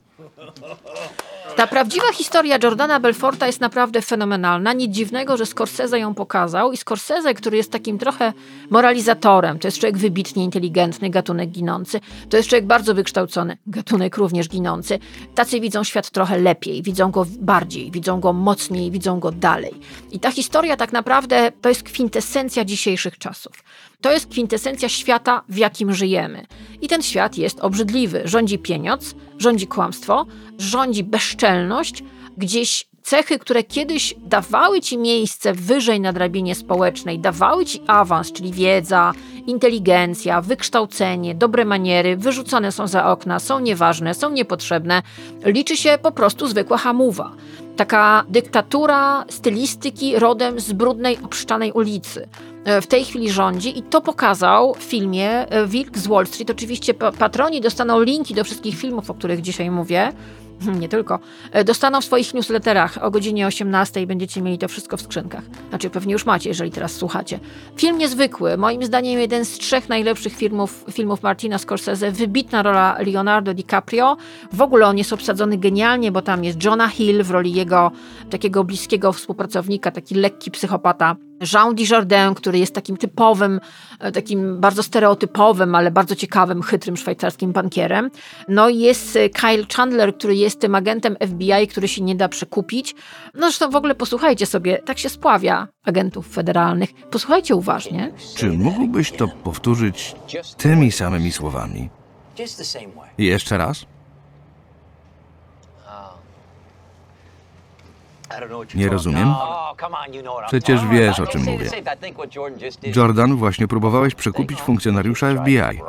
[SPEAKER 1] Ta prawdziwa historia Jordana Belforta jest naprawdę fenomenalna. Nic dziwnego, że Scorsese ją pokazał i Scorsese, który jest takim trochę moralizatorem, to jest człowiek wybitnie inteligentny, gatunek ginący, to jest człowiek bardzo wykształcony, gatunek również ginący. Tacy widzą świat trochę lepiej, widzą go bardziej, widzą go mocniej, widzą go dalej. I ta historia tak naprawdę to jest kwintesencja dzisiejszych czasów. To jest kwintesencja świata, w jakim żyjemy. I ten świat jest obrzydliwy. Rządzi pieniądz, rządzi kłamstwo, rządzi bezczelność, gdzieś cechy, które kiedyś dawały ci miejsce wyżej na drabinie społecznej, dawały ci awans, czyli wiedza, inteligencja, wykształcenie, dobre maniery, wyrzucone są za okna, są nieważne, są niepotrzebne. Liczy się po prostu zwykła hamuwa. Taka dyktatura stylistyki rodem z brudnej, obszczanej ulicy w tej chwili rządzi i to pokazał w filmie e, Wilk z Wall Street. Oczywiście patroni dostaną linki do wszystkich filmów, o których dzisiaj mówię. Nie tylko. E, dostaną w swoich newsletterach o godzinie 18 będziecie mieli to wszystko w skrzynkach. Znaczy pewnie już macie, jeżeli teraz słuchacie. Film niezwykły. Moim zdaniem jeden z trzech najlepszych filmów, filmów Martina Scorsese. Wybitna rola Leonardo DiCaprio. W ogóle on jest obsadzony genialnie, bo tam jest Johna Hill w roli jego takiego bliskiego współpracownika, taki lekki psychopata. Jean Dujardin, który jest takim typowym, e, takim bardzo stereotypowym, ale bardzo ciekawym, chytrym szwajcarskim bankierem. No i jest e, Kyle Chandler, który jest tym agentem FBI, który się nie da przekupić. No zresztą w ogóle posłuchajcie sobie, tak się spławia agentów federalnych. Posłuchajcie uważnie.
[SPEAKER 2] Czy mógłbyś to powtórzyć tymi samymi słowami? Jeszcze raz? Nie rozumiem. Przecież wiesz, o czym mówię. Jordan, właśnie próbowałeś przekupić funkcjonariusza FBI.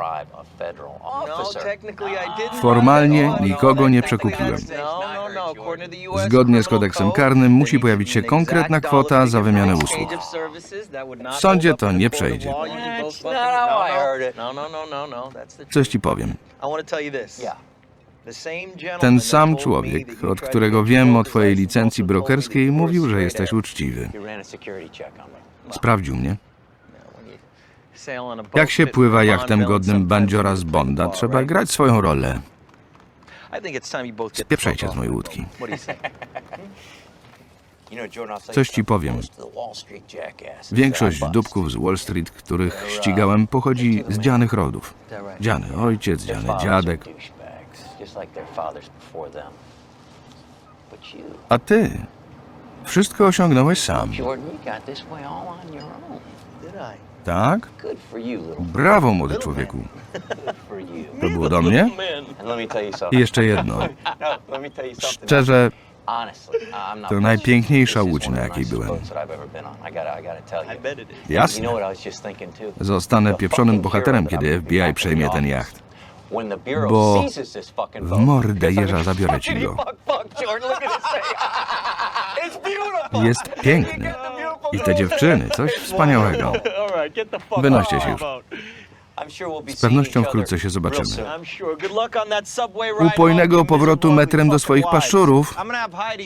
[SPEAKER 2] Formalnie nikogo nie przekupiłem. Zgodnie z kodeksem karnym musi pojawić się konkretna kwota za wymianę usług. W sądzie to nie przejdzie. Coś ci powiem. Ten sam człowiek, od którego wiem o twojej licencji brokerskiej, mówił, że jesteś uczciwy. Sprawdził mnie. Jak się pływa jachtem godnym bandziora z Bonda, trzeba grać swoją rolę. Spieprzajcie z mojej łódki. Coś ci powiem. Większość dupków z Wall Street, których ścigałem, pochodzi z dzianych rodów. Dziany ojciec, dziany dziadek. A ty wszystko osiągnąłeś sam. Tak? Brawo, młody człowieku. To było do mnie? I jeszcze jedno. Szczerze, to najpiękniejsza łódź, na jakiej byłem. Jasne. Zostanę pieprzonym bohaterem, kiedy FBI przejmie ten jacht. Bo w mordę jeża zabiorę ci go. Jest piękny. I te dziewczyny, coś wspaniałego. Wynoście się już.
[SPEAKER 3] Z pewnością wkrótce się zobaczymy.
[SPEAKER 2] Upojnego powrotu metrem do swoich paszczurów.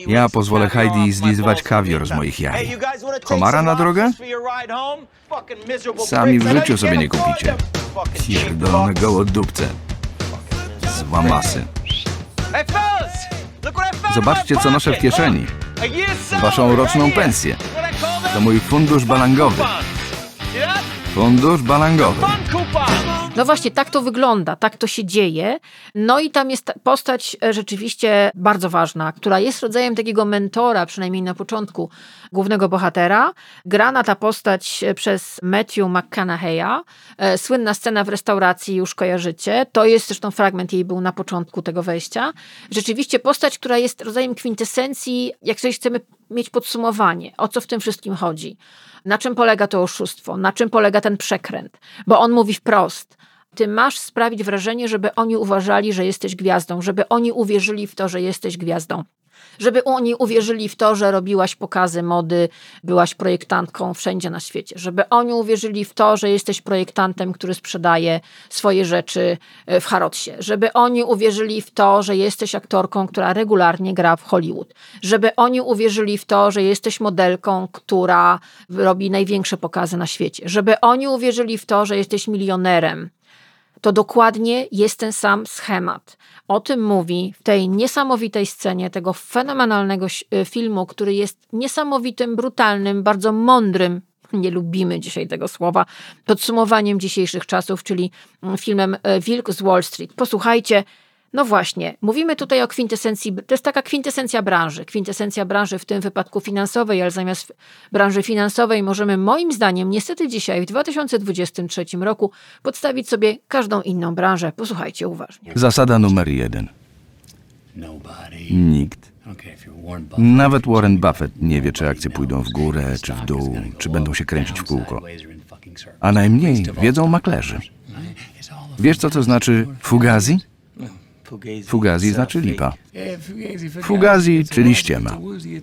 [SPEAKER 2] Ja pozwolę Heidi zlizywać kawior z moich jaj. Komara na drogę? Sami w życiu sobie nie kupicie. Pierdolone gołodupce. Złamasy. Zobaczcie, co noszę w kieszeni. Waszą roczną pensję. To mój fundusz balangowy. Fundusz balangowy.
[SPEAKER 1] No właśnie, tak to wygląda, tak to się dzieje. No i tam jest postać e, rzeczywiście bardzo ważna, która jest rodzajem takiego mentora, przynajmniej na początku, głównego bohatera. Grana ta postać e, przez Matthew McConaughey'a. E, Słynna scena w restauracji, już kojarzycie. To jest zresztą fragment jej był na początku tego wejścia. Rzeczywiście postać, która jest rodzajem kwintesencji, jak coś chcemy mieć podsumowanie, o co w tym wszystkim chodzi. Na czym polega to oszustwo? Na czym polega ten przekręt? Bo on mówi wprost. Ty masz sprawić wrażenie, żeby oni uważali, że jesteś gwiazdą, żeby oni uwierzyli w to, że jesteś gwiazdą. Żeby oni uwierzyli w to, że robiłaś pokazy mody, byłaś projektantką wszędzie na świecie. Żeby oni uwierzyli w to, że jesteś projektantem, który sprzedaje swoje rzeczy e, w Harrodsie. Żeby oni uwierzyli w to, że jesteś aktorką, która regularnie gra w Hollywood. Żeby oni uwierzyli w to, że jesteś modelką, która robi największe pokazy na świecie. Żeby oni uwierzyli w to, że jesteś milionerem to dokładnie jest ten sam schemat. O tym mówi w tej niesamowitej scenie tego fenomenalnego y, filmu, który jest niesamowitym, brutalnym, bardzo mądrym. Nie lubimy dzisiaj tego słowa, podsumowaniem dzisiejszych czasów, czyli mm, filmem y, Wilk z Wall Street. Posłuchajcie, no właśnie, mówimy tutaj o kwintesencji, to jest taka kwintesencja branży, kwintesencja branży w tym wypadku finansowej, ale zamiast branży finansowej możemy moim zdaniem niestety dzisiaj w 2023 roku podstawić sobie każdą inną branżę. Posłuchajcie uważnie.
[SPEAKER 2] Zasada numer jeden. Nikt. Nawet Warren Buffett nie wie, czy akcje pójdą w górę, czy w dół, czy będą się kręcić w kółko. A najmniej wiedzą maklerzy. Wiesz, co to znaczy fugazi? Fugazi znaczy lipa. Fugazi, czyli ściema.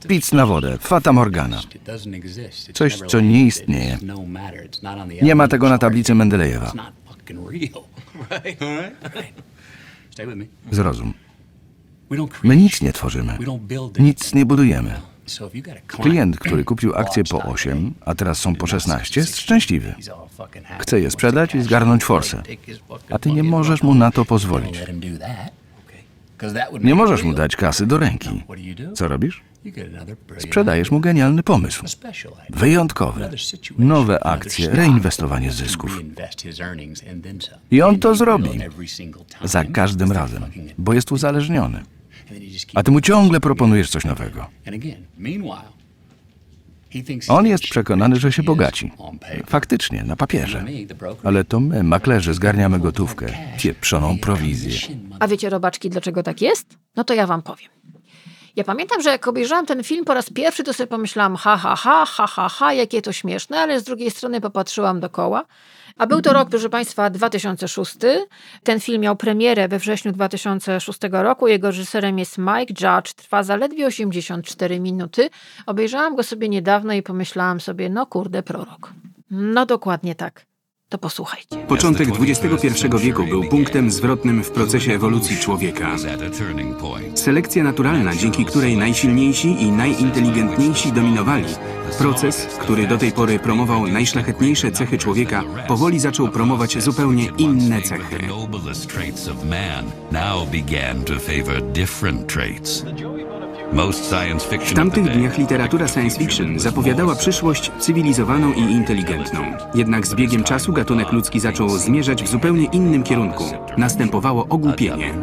[SPEAKER 2] Pic na wodę, fata morgana. Coś, co nie istnieje. Nie ma tego na tablicy Mendelejewa. Zrozum. My nic nie tworzymy. Nic nie budujemy. Klient, który kupił akcje po 8, a teraz są po 16, jest szczęśliwy. Chce je sprzedać i zgarnąć forsę. A ty nie możesz mu na to pozwolić. Nie możesz mu dać kasy do ręki. Co robisz? Sprzedajesz mu genialny pomysł. Wyjątkowy. Nowe akcje, reinwestowanie zysków. I on to zrobi. Za każdym razem, bo jest uzależniony. A ty mu ciągle proponujesz coś nowego. On jest przekonany, że się bogaci. Faktycznie, na papierze. Ale to my, maklerzy, zgarniamy gotówkę, pieprzoną prowizję.
[SPEAKER 1] A wiecie, robaczki, dlaczego tak jest? No to ja wam powiem. Ja pamiętam, że jak obejrzałam ten film po raz pierwszy, to sobie pomyślałam, ha, ha, ha, ha, ha, ha, jakie to śmieszne, ale z drugiej strony popatrzyłam dokoła. A był to rok, proszę Państwa, 2006. Ten film miał premierę we wrześniu 2006 roku. Jego reżyserem jest Mike Judge. Trwa zaledwie 84 minuty. Obejrzałam go sobie niedawno i pomyślałam sobie, no kurde, prorok. No dokładnie tak to posłuchajcie.
[SPEAKER 4] Początek XXI wieku był punktem zwrotnym w procesie ewolucji człowieka. Selekcja naturalna, dzięki której najsilniejsi i najinteligentniejsi dominowali, proces, który do tej pory promował najszlachetniejsze cechy człowieka, powoli zaczął promować zupełnie inne cechy. W tamtych dniach literatura science fiction zapowiadała przyszłość cywilizowaną i inteligentną. Jednak z biegiem czasu gatunek ludzki zaczął zmierzać w zupełnie innym kierunku. Następowało ogłupienie.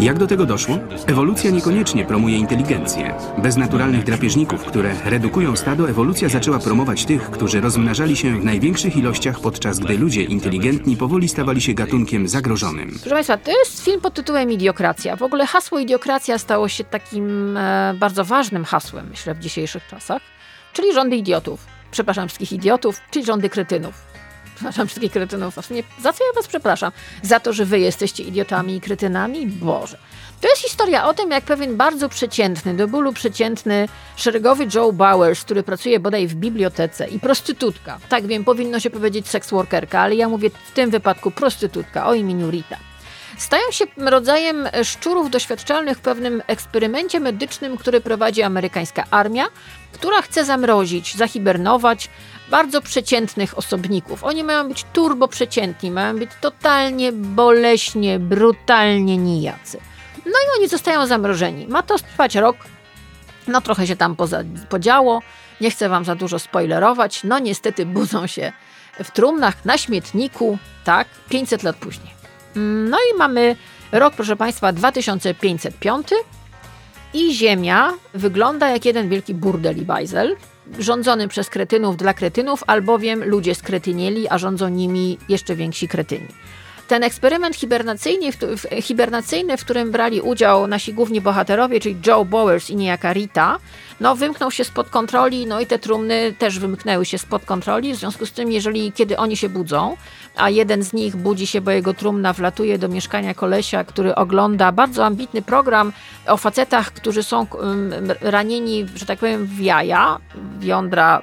[SPEAKER 4] Jak do tego doszło? Ewolucja niekoniecznie promuje inteligencję. Bez naturalnych drapieżników, które redukują stado, ewolucja zaczęła promować tych, którzy rozmnażali się w największych ilościach, podczas gdy ludzie inteligentni powoli stawali się gatunkiem zagrożonym.
[SPEAKER 1] Proszę Państwa, to jest film pod tytułem Idiokracja. W ogóle hasło idiokracja stało się takim e, bardzo ważnym hasłem, myślę, w dzisiejszych czasach, czyli rządy idiotów. Przepraszam wszystkich idiotów, czyli rządy kretynów przepraszam wszystkich kretynów, a w sumie za co ja was przepraszam? Za to, że wy jesteście idiotami i kretynami? Boże. To jest historia o tym, jak pewien bardzo przeciętny, do bólu przeciętny, szeregowy Joe Bowers, który pracuje bodaj w bibliotece i prostytutka, tak wiem, powinno się powiedzieć sex workerka, ale ja mówię w tym wypadku prostytutka o imieniu Rita. Stają się rodzajem szczurów doświadczalnych w pewnym eksperymencie medycznym, który prowadzi amerykańska armia, która chce zamrozić, zahibernować bardzo przeciętnych osobników. Oni mają być turbo przeciętni, mają być totalnie boleśnie, brutalnie nijacy. No i oni zostają zamrożeni. Ma to trwać rok. No trochę się tam poza, podziało. Nie chcę wam za dużo spoilerować. No niestety budzą się w trumnach na śmietniku, tak, 500 lat później. No i mamy rok, proszę Państwa, 2505 i Ziemia wygląda jak jeden wielki burdel i bajzel, rządzony przez kretynów dla kretynów, albowiem ludzie skretynieli, a rządzą nimi jeszcze więksi kretyni. Ten eksperyment hibernacyjny, w, w, hibernacyjny, w którym brali udział nasi główni bohaterowie, czyli Joe Bowers i niejaka Rita, no wymknął się spod kontroli, no i te trumny też wymknęły się spod kontroli, w związku z tym, jeżeli kiedy oni się budzą, a jeden z nich budzi się, bo jego trumna wlatuje do mieszkania kolesia, który ogląda bardzo ambitny program o facetach, którzy są um, ranieni, że tak powiem, w jaja, w jądra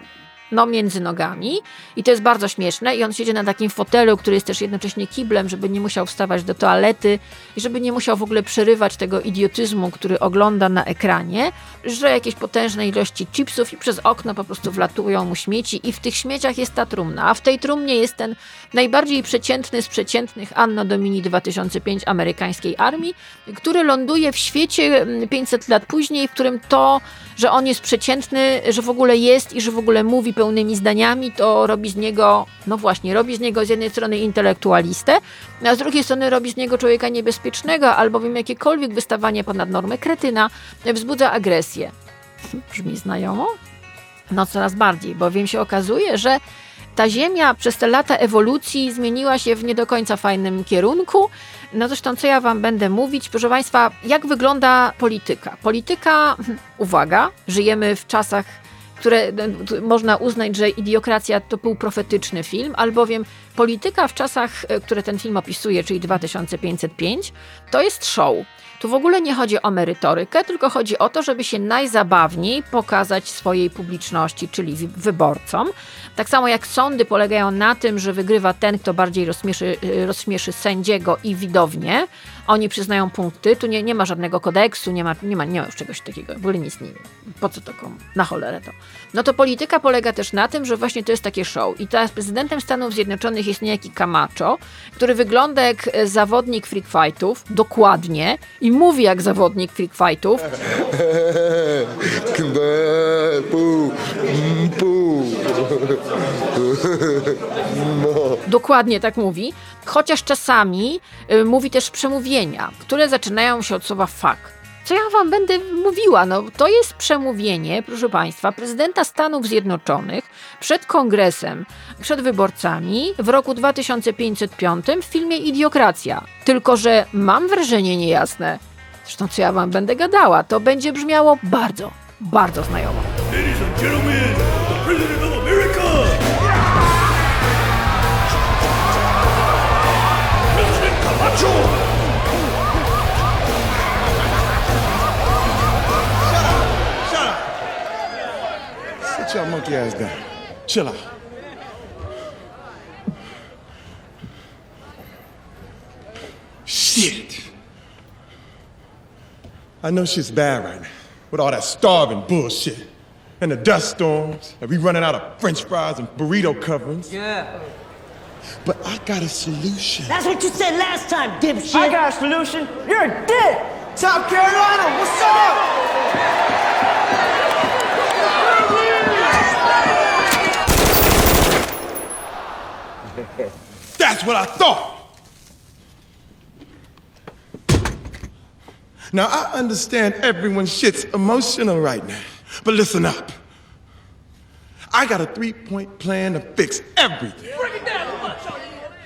[SPEAKER 1] no między nogami. I to jest bardzo śmieszne. I on siedzi na takim fotelu, który jest też jednocześnie kiblem, żeby nie musiał wstawać do toalety i żeby nie musiał w ogóle przerywać tego idiotyzmu, który ogląda na ekranie, że jakieś potężne ilości chipsów i przez okno po prostu wlatują mu śmieci. I w tych śmieciach jest ta trumna, a w tej trumnie jest ten najbardziej przeciętny z przeciętnych Anno Domini 2005 amerykańskiej armii, który ląduje w świecie 500 lat później, w którym to, że on jest przeciętny, że w ogóle jest i że w ogóle mówi pełnymi zdaniami, to robi z niego, no właśnie, robi z niego z jednej strony intelektualistę, a z drugiej strony robi z niego człowieka niebezpiecznego, albowiem jakiekolwiek wystawanie ponad normę kretyna wzbudza agresję. Brzmi znajomo? No coraz bardziej, bowiem się okazuje, że ta Ziemia przez te lata ewolucji zmieniła się w nie do końca fajnym kierunku. No zresztą, co ja Wam będę mówić? Proszę Państwa, jak wygląda polityka? Polityka, uwaga, żyjemy w czasach które można uznać, że Idiokracja to był profetyczny film, albowiem polityka w czasach, które ten film opisuje, czyli 2505, to jest show. Tu w ogóle nie chodzi o merytorykę, tylko chodzi o to, żeby się najzabawniej pokazać swojej publiczności, czyli wyborcom. Tak samo jak sądy polegają na tym, że wygrywa ten, kto bardziej rozśmieszy, rozśmieszy sędziego i widownię. Oni przyznają punkty, tu nie, nie ma żadnego kodeksu, nie ma, nie, ma, nie ma już czegoś takiego, w ogóle nic nie wiem. Po co to komu? Na cholerę to. No to polityka polega też na tym, że właśnie to jest takie show. I teraz prezydentem Stanów Zjednoczonych jest niejaki Camacho, który wygląda jak zawodnik freak fightów, dokładnie, i mówi jak zawodnik freak fightów. Dokładnie tak mówi, chociaż czasami y, mówi też przemówienia, które zaczynają się od słowa fuck. Co ja wam będę mówiła? No, to jest przemówienie, proszę Państwa, prezydenta Stanów Zjednoczonych przed kongresem, przed wyborcami w roku 2505 w filmie Idiokracja. Tylko, że mam wrażenie niejasne, zresztą co ja wam będę gadała, to będzie brzmiało bardzo, bardzo znajomo. Ladies and gentlemen, the President
[SPEAKER 5] your monkey ass down. Chill out. Shit. I know shit's bad right now with all that starving bullshit and the dust storms and we running out of french fries and burrito coverings.
[SPEAKER 6] Yeah.
[SPEAKER 5] But I got a solution.
[SPEAKER 6] That's what you said last time, dipshit.
[SPEAKER 7] I got a solution. You're a dick.
[SPEAKER 5] South Carolina, what's up? That's what I thought. Now, I understand everyone's shit's emotional right now, but listen up. I got a three point plan to fix everything.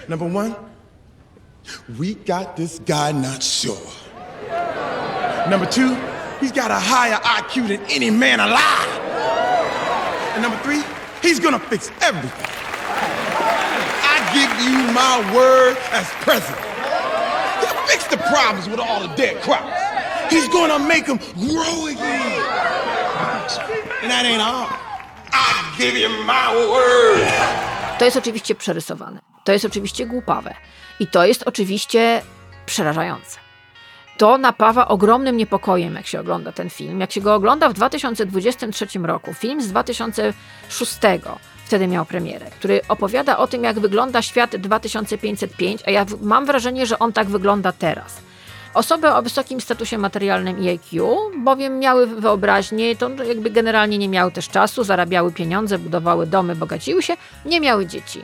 [SPEAKER 5] Number one, we got this guy not sure. Number two, he's got a higher IQ than any man alive. And number three, he's gonna fix everything. You my word as president. He'll fix the problems with all the dead crops. He's gonna make them grow again. And that ain't all. I give you my word.
[SPEAKER 1] To jest oczywiście przerysowane. To jest oczywiście głupawe. I to jest oczywiście przerażające. To napawa ogromnym niepokojem, jak się ogląda ten film. Jak się go ogląda w 2023 roku, film z 2006, wtedy miał premierę, który opowiada o tym, jak wygląda świat 2505, a ja mam wrażenie, że on tak wygląda teraz. Osoby o wysokim statusie materialnym i IQ, bowiem miały wyobraźnię, to jakby generalnie nie miały też czasu, zarabiały pieniądze, budowały domy, bogaciły się, nie miały dzieci.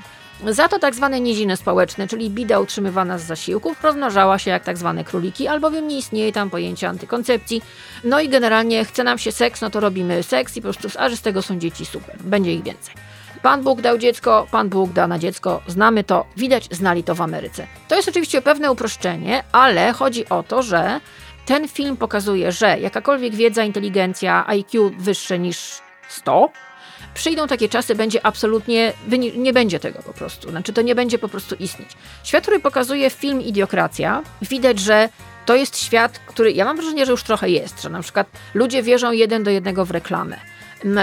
[SPEAKER 1] Za to tak zwane niziny społeczne, czyli bida utrzymywana z zasiłków, rozmnażała się jak tak zwane króliki, albowiem nie istnieje tam pojęcie antykoncepcji. No i generalnie chce nam się seks, no to robimy seks i po prostu, a że z tego są dzieci, super, będzie ich więcej. Pan Bóg dał dziecko, Pan Bóg da na dziecko, znamy to, widać, znali to w Ameryce. To jest oczywiście pewne uproszczenie, ale chodzi o to, że ten film pokazuje, że jakakolwiek wiedza, inteligencja, IQ wyższe niż 100, przyjdą takie czasy, będzie absolutnie, nie będzie tego po prostu. Znaczy, to nie będzie po prostu istnieć. Świat, który pokazuje film Idiokracja, widać, że to jest świat, który ja mam wrażenie, że już trochę jest, że na przykład ludzie wierzą jeden do jednego w reklamę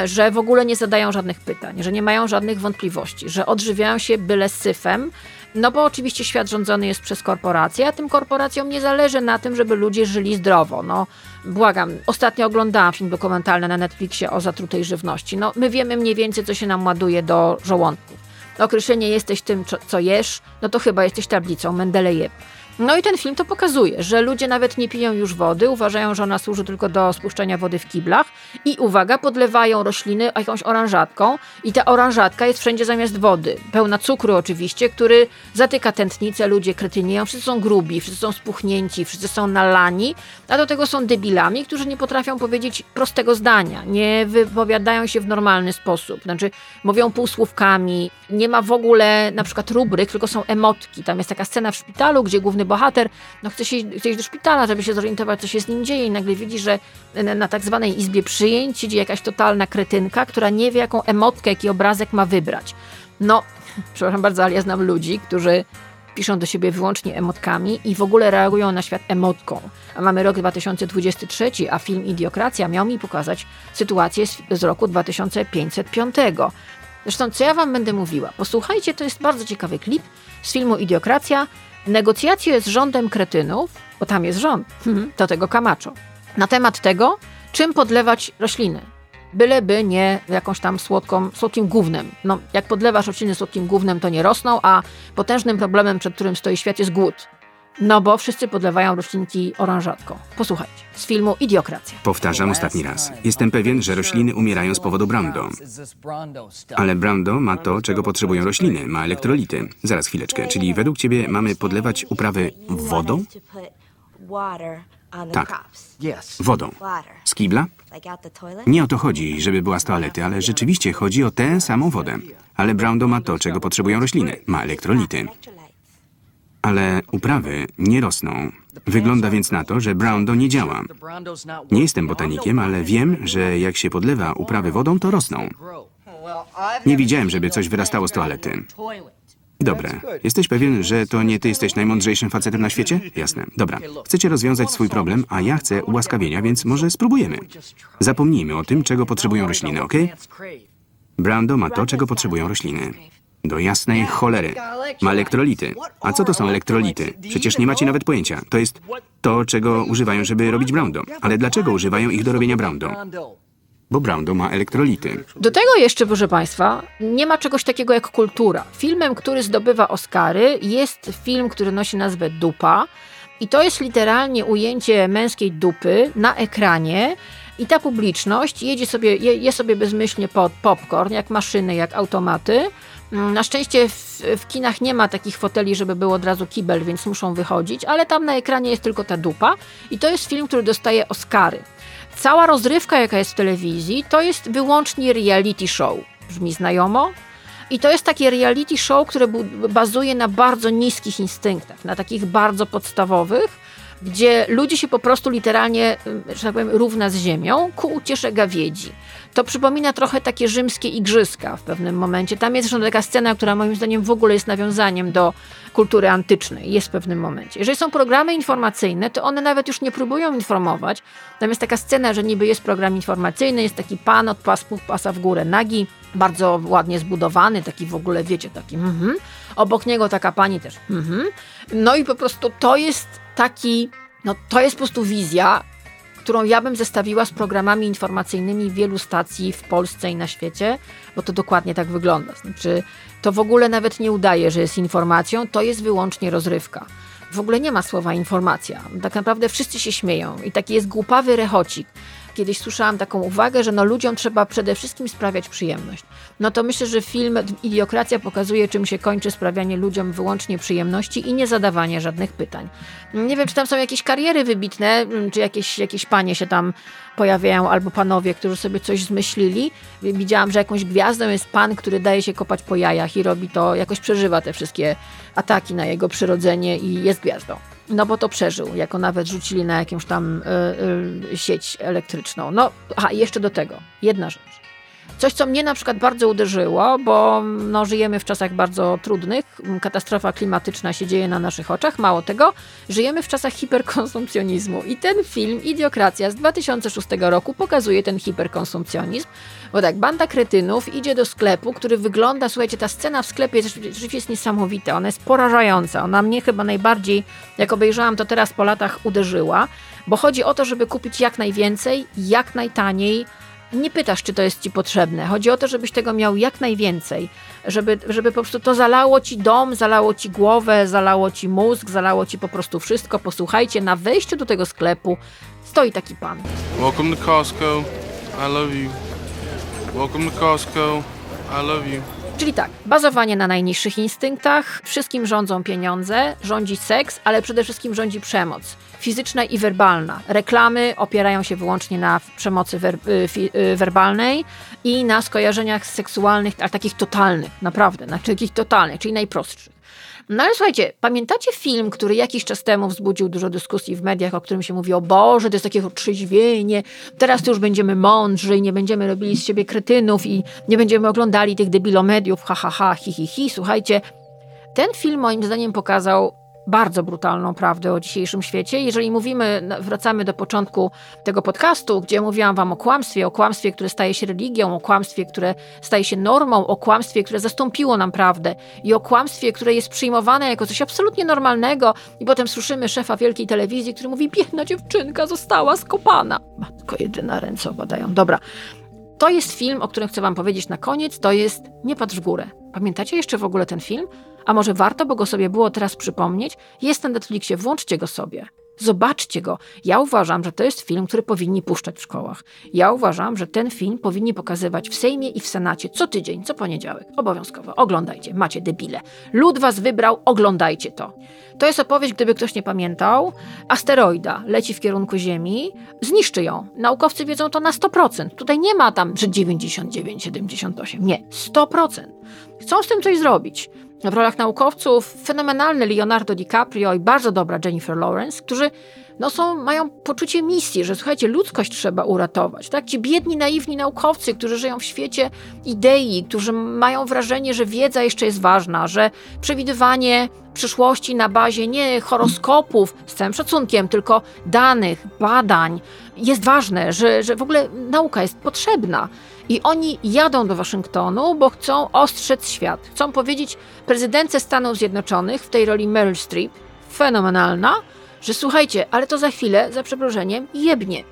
[SPEAKER 1] że w ogóle nie zadają żadnych pytań, że nie mają żadnych wątpliwości, że odżywiają się byle syfem, no bo oczywiście świat rządzony jest przez korporacje, a tym korporacjom nie zależy na tym, żeby ludzie żyli zdrowo. No, błagam, ostatnio oglądałam film dokumentalny na Netflixie o zatrutej żywności. No, my wiemy mniej więcej, co się nam ładuje do żołądków. Określenie jesteś tym, co jesz, no to chyba jesteś tablicą Mendelejew. No i ten film to pokazuje, że ludzie nawet nie piją już wody, uważają, że ona służy tylko do spuszczania wody w kiblach i uwaga, podlewają rośliny jakąś oranżatką i ta oranżatka jest wszędzie zamiast wody. Pełna cukru oczywiście, który zatyka tętnicę, ludzie kretynieją, wszyscy są grubi, wszyscy są spuchnięci, wszyscy są nalani, a do tego są debilami, którzy nie potrafią powiedzieć prostego zdania, nie wypowiadają się w normalny sposób, znaczy mówią półsłówkami, nie ma w ogóle na przykład rubryk, tylko są emotki. Tam jest taka scena w szpitalu, gdzie główny bohater no, chce, się, chce iść do szpitala, żeby się zorientować, co się z nim dzieje i nagle widzi, że na tak zwanej izbie przyjęć siedzi jakaś totalna kretynka, która nie wie, jaką emotkę, jaki obrazek ma wybrać. No, przepraszam bardzo, ale ja znam ludzi, którzy piszą do siebie wyłącznie emotkami i w ogóle reagują na świat emotką. A mamy rok 2023, a film Idiokracja miał mi pokazać sytuację z, z roku 2505. Zresztą, co ja wam będę mówiła? Posłuchajcie, to jest bardzo ciekawy klip z filmu Idiokracja. Negocjacje z rządem kretynów, bo tam jest rząd, mhm, do tego Kamacho, na temat tego, czym podlewać rośliny. Byleby nie jakąś tam słodką, słodkim gównem. No, jak podlewasz rośliny słodkim gównem, to nie rosną, a potężnym problemem, przed którym stoi świat, jest głód. No bo wszyscy podlewają roślinki oranżatką. Posłuchajcie, z filmu Idiokracja.
[SPEAKER 4] Powtarzam ostatni raz. Jestem pewien, że rośliny umierają z powodu Brando. Ale Brando ma to, czego potrzebują rośliny, ma elektrolity. Zaraz chwileczkę, czyli według ciebie mamy podlewać uprawy wodą? Tak. Wodą. Z kibla? Nie o to chodzi, żeby była z toalety, ale rzeczywiście chodzi o tę samą wodę. Ale Brando ma to, czego potrzebują rośliny, ma elektrolity. Ale uprawy nie rosną. Wygląda więc na to, że Brando nie działa. Nie jestem botanikiem, ale wiem, że jak się podlewa uprawy wodą, to rosną. Nie widziałem, żeby coś wyrastało z toalety. Dobre. Jesteś pewien, że to nie ty jesteś najmądrzejszym facetem na świecie? Jasne. Dobra. Chcecie rozwiązać swój problem, a ja chcę ułaskawienia, więc może spróbujemy. Zapomnijmy o tym, czego potrzebują rośliny, ok? Brando ma to, czego potrzebują rośliny. Do jasnej cholery. Ma elektrolity. A co to są elektrolity? Przecież nie macie nawet pojęcia. To jest to, czego używają, żeby robić brando. Ale dlaczego używają ich do robienia brando? Bo brando ma elektrolity.
[SPEAKER 1] Do tego jeszcze, proszę Państwa, nie ma czegoś takiego jak kultura. Filmem, który zdobywa Oscary, jest film, który nosi nazwę Dupa. I to jest literalnie ujęcie męskiej dupy na ekranie. I ta publiczność jedzie sobie, je, je sobie bezmyślnie pod popcorn, jak maszyny, jak automaty. Mm, na szczęście w, w, kinach nie ma takich foteli, żeby był od razu kibel, więc muszą wychodzić, ale tam na ekranie jest tylko ta dupa i to jest film, który dostaje Oscary. Cała rozrywka, jaka jest w telewizji, to jest wyłącznie reality show. Brzmi znajomo? I to jest takie reality show, które bazuje na bardzo niskich instynktach, na takich bardzo podstawowych, gdzie ludzie się po prostu literalnie, że tak powiem, równa z ziemią ku uciesze gawiedzi. To przypomina trochę takie rzymskie igrzyska w pewnym momencie. Tam jest zresztą taka scena, która moim zdaniem w ogóle jest nawiązaniem do kultury antycznej. Jest w pewnym momencie. Jeżeli są programy informacyjne, to one nawet już nie próbują informować. Tam jest taka scena, że niby jest program informacyjny, jest taki pan od pasa w górę nagi, bardzo ładnie zbudowany, taki w ogóle, wiecie, taki mhm. Obok niego taka pani też mhm. No i po prostu to jest taki, no to jest po prostu wizja, którą ja bym zestawiła z programami informacyjnymi wielu stacji w Polsce i na świecie, bo to dokładnie tak wygląda. Znaczy, to w ogóle nawet nie udaje, że jest informacją, to jest wyłącznie rozrywka. W ogóle nie ma słowa informacja. Tak naprawdę wszyscy się śmieją i taki jest głupawy rechocik. Kiedyś słyszałam taką uwagę, że no ludziom trzeba przede wszystkim sprawiać przyjemność. No to myślę, że film Idiokracja pokazuje, czym się kończy sprawianie ludziom wyłącznie przyjemności i nie zadawanie żadnych pytań. Nie wiem, czy tam są jakieś kariery wybitne, czy jakieś, jakieś panie się tam pojawiają, albo panowie, którzy sobie coś zmyślili. Widziałam, że jakąś gwiazdą jest pan, który daje się kopać po jajach i robi to, jakoś przeżywa te wszystkie ataki na jego przyrodzenie i jest gwiazdą. No bo to przeżył, jako nawet rzucili na jakąś tam y, y, sieć elektryczną. No, a jeszcze do tego, jedna rzecz. Coś, co mnie na przykład bardzo uderzyło, bo no, żyjemy w czasach bardzo trudnych, katastrofa klimatyczna się dzieje na naszych oczach, mało tego, żyjemy w czasach hiperkonsumpcjonizmu. I ten film Idiokracja z 2006 roku pokazuje ten hiperkonsumpcjonizm, bo tak, banda kretynów idzie do sklepu, który wygląda, słuchajcie, ta scena w sklepie rzeczywiście jest niesamowita, ona jest porażająca, ona mnie chyba najbardziej, jak obejrzałam to teraz po latach, uderzyła, bo chodzi o to, żeby kupić jak najwięcej, jak najtaniej, nie pytasz, czy to jest ci potrzebne. Chodzi o to, żebyś tego miał jak najwięcej, żeby, żeby po prostu to zalało ci dom, zalało ci głowę, zalało ci mózg, zalało ci po prostu wszystko. Posłuchajcie, na wejściu do tego sklepu stoi taki pan.
[SPEAKER 8] Welcome to Costco. I love you. Welcome to Costco. I love you.
[SPEAKER 1] Czyli tak, bazowanie na najniższych instynktach, wszystkim rządzą pieniądze, rządzi seks, ale przede wszystkim rządzi przemoc fizyczna i werbalna. Reklamy opierają się wyłącznie na przemocy wer y, y, werbalnej i na skojarzeniach seksualnych, ale takich totalnych, naprawdę, na takich totalnych, czyli najprostszych. No ale słuchajcie, pamiętacie film, który jakiś czas temu wzbudził dużo dyskusji w mediach, o którym się mówi, o Boże, to jest takie otrzeźwienie, teraz to już będziemy mądrzy i nie będziemy robili z siebie kretynów i nie będziemy oglądali tych debilomediów, ha, ha, ha, hi, hi, hi. Słuchajcie, ten film moim zdaniem pokazał bardzo brutalną prawdę o dzisiejszym świecie. Jeżeli mówimy, wracamy do początku tego podcastu, gdzie mówiłam wam o kłamstwie, o kłamstwie, które staje się religią, o kłamstwie, które staje się normą, o kłamstwie, które zastąpiło nam prawdę i o kłamstwie, które jest przyjmowane jako coś absolutnie normalnego i potem słyszymy szefa wielkiej telewizji, który mówi, biedna dziewczynka została skopana. Matko jedyna, ręce opadają. Dobra. To jest film, o którym chcę wam powiedzieć na koniec, to jest Nie patrz w górę. Pamiętacie jeszcze w ogóle ten film? A może warto, bo go sobie było teraz przypomnieć? Jest na Netflixie, włączcie go sobie. Zobaczcie go. Ja uważam, że to jest film, który powinni puszczać w szkołach. Ja uważam, że ten film powinni pokazywać w Sejmie i w Senacie co tydzień, co poniedziałek. Obowiązkowo. Oglądajcie, macie debile. Lud was wybrał, oglądajcie to. To jest opowieść, gdyby ktoś nie pamiętał. Asteroida leci w kierunku Ziemi, zniszczy ją. Naukowcy wiedzą to na 100%. Tutaj nie ma tam, że 99, 78. Nie, 100%. Chcą z tym coś zrobić w rolach naukowców fenomenalny Leonardo DiCaprio i bardzo dobra Jennifer Lawrence, którzy no są, mają poczucie misji, że słuchajcie, ludzkość trzeba uratować. Tak? Ci biedni, naiwni naukowcy, którzy żyją w świecie idei, którzy mają wrażenie, że wiedza jeszcze jest ważna, że przewidywanie przyszłości na bazie nie horoskopów, z całym szacunkiem, tylko danych, badań jest ważne, że, że w ogóle nauka jest potrzebna. I oni jadą do Waszyngtonu, bo chcą ostrzec świat. Chcą powiedzieć prezydentce Stanów Zjednoczonych w tej roli Meryl Streep, fenomenalna, że słuchajcie, ale to za chwilę, za przeproszeniem, jebnie.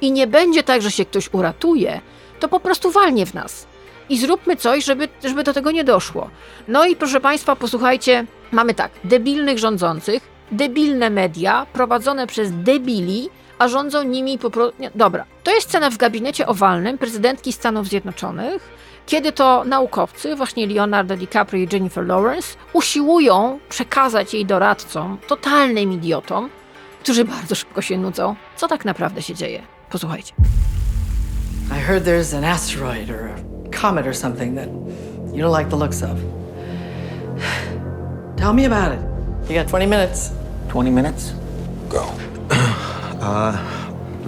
[SPEAKER 1] I nie będzie tak, że się ktoś uratuje, to po prostu walnie w nas. I zróbmy coś, żeby, żeby do tego nie doszło. No i proszę Państwa, posłuchajcie, mamy tak, debilnych rządzących, debilne media prowadzone przez debili, a rządzą nimi po prostu. Dobra, to jest scena w gabinecie owalnym prezydentki Stanów Zjednoczonych, kiedy to naukowcy, właśnie Leonardo DiCaprio i Jennifer Lawrence, usiłują przekazać jej doradcom, totalnym idiotom, którzy bardzo szybko się nudzą, co tak naprawdę się dzieje. Posłuchajcie.
[SPEAKER 9] I heard there's an asteroid or a comet or something that you don't like the looks of. Tell me about it. You got 20 minutes.
[SPEAKER 10] 20 minutes?
[SPEAKER 5] Go.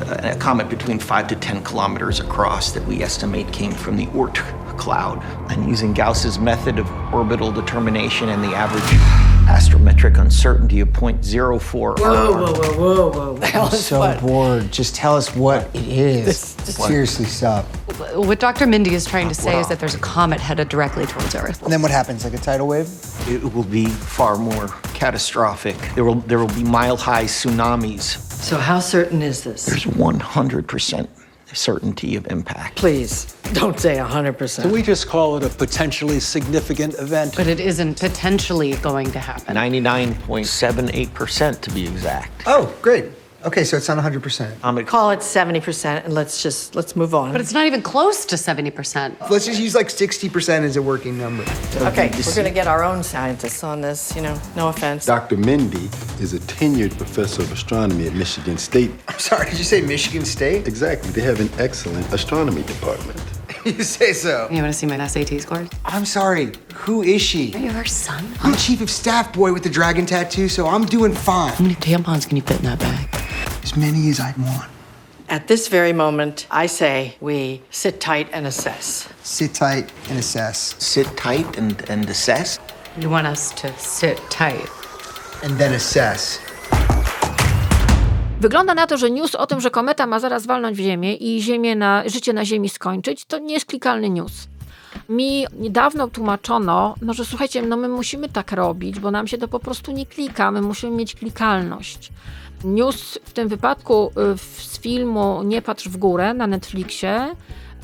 [SPEAKER 10] a comet between 5 to 10 kilometers across that we estimate came from the Oort cloud. And using Gauss's method of orbital determination and the average astrometric uncertainty of 0.04.
[SPEAKER 9] Whoa, whoa, whoa, whoa, whoa. The hell
[SPEAKER 11] I'm so
[SPEAKER 9] what?
[SPEAKER 11] bored. Just tell us what it is.
[SPEAKER 9] This- this-
[SPEAKER 11] Seriously, stop.
[SPEAKER 12] What Dr. Mindy is trying to say is that there's a comet headed directly towards Earth.
[SPEAKER 11] And then what happens? Like a tidal wave?
[SPEAKER 10] It will be far more catastrophic. There will, there will be mile high tsunamis.
[SPEAKER 9] So how certain is this?
[SPEAKER 10] There's 100% certainty of impact.
[SPEAKER 9] Please, don't say 100%.
[SPEAKER 13] Can we just call it a potentially significant event?
[SPEAKER 12] But it isn't potentially going to happen.
[SPEAKER 10] 99.78% to be exact.
[SPEAKER 11] Oh, great. Okay, so it's not 100%.
[SPEAKER 10] I'm at,
[SPEAKER 9] Call it 70% and let's just, let's move on.
[SPEAKER 12] But it's not even close to 70%.
[SPEAKER 11] Let's just use like 60% as a working number.
[SPEAKER 9] Okay, we're gonna get our own scientists on this, you know, no offense.
[SPEAKER 14] Dr. Mindy is a tenured professor of astronomy at Michigan State.
[SPEAKER 11] I'm sorry, did you say Michigan State?
[SPEAKER 14] Exactly. They have an excellent astronomy department.
[SPEAKER 11] you say so.
[SPEAKER 12] You want to see my SAT scores?
[SPEAKER 11] I'm sorry, who is she?
[SPEAKER 12] Are you her son?
[SPEAKER 11] I'm chief of staff boy with the dragon tattoo, so I'm doing fine.
[SPEAKER 12] How many tampons can you fit in that bag?
[SPEAKER 11] As many as I'd want.
[SPEAKER 9] At this very moment, I say we sit tight and assess.
[SPEAKER 11] Sit tight and assess.
[SPEAKER 10] Sit tight and, and assess.
[SPEAKER 12] You want us to sit tight.
[SPEAKER 11] And then assess.
[SPEAKER 1] Wygląda na to, że news o tym, że kometa ma zaraz walnąć w Ziemię i ziemię na, życie na Ziemi skończyć, to nie jest klikalny news. Mi niedawno tłumaczono, no że słuchajcie, no my musimy tak robić, bo nam się to po prostu nie klika, my musimy mieć klikalność. News w tym wypadku y, z filmu Nie patrz w górę na Netflixie,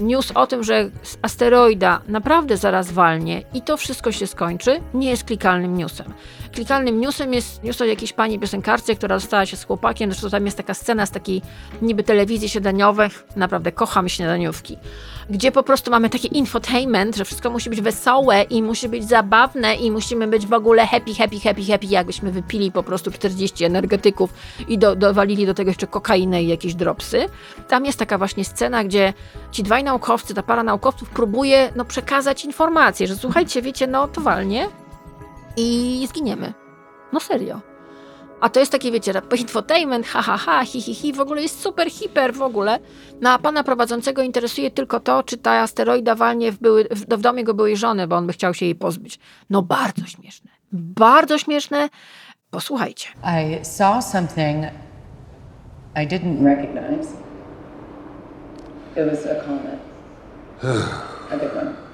[SPEAKER 1] news o tym, że asteroida naprawdę zaraz walnie i to wszystko się skończy, nie jest klikalnym newsem. Klikalnym newsem jest news o jakiejś pani piosenkarce, która rozstała się z chłopakiem, zresztą tam jest taka scena z takiej niby telewizji śniadaniowych, naprawdę kocham śniadaniówki, gdzie po prostu mamy taki infotainment, że wszystko musi być wesołe i musi być zabawne i musimy być w ogóle happy, happy, happy, happy, jakbyśmy wypili po prostu 40 energetyków i do, dowalili do tego jeszcze kokainę i jakieś dropsy. Tam jest taka właśnie scena, gdzie ci dwaj naukowcy, ta para naukowców próbuje no, przekazać informację, że słuchajcie, wiecie, no to walnie i zginiemy. No serio. A to jest takie, wiecie, infotainment, ha, ha, ha, hi, hi, hi, w ogóle jest super, hiper w ogóle. No a pana prowadzącego interesuje tylko to, czy ta asteroida walnie w, były, w, w domu jego byłej żony, bo on by chciał się jej pozbyć. No bardzo śmieszne. Bardzo śmieszne. Posłuchajcie.
[SPEAKER 15] I saw something I didn't recognize. It was a comet. a big one.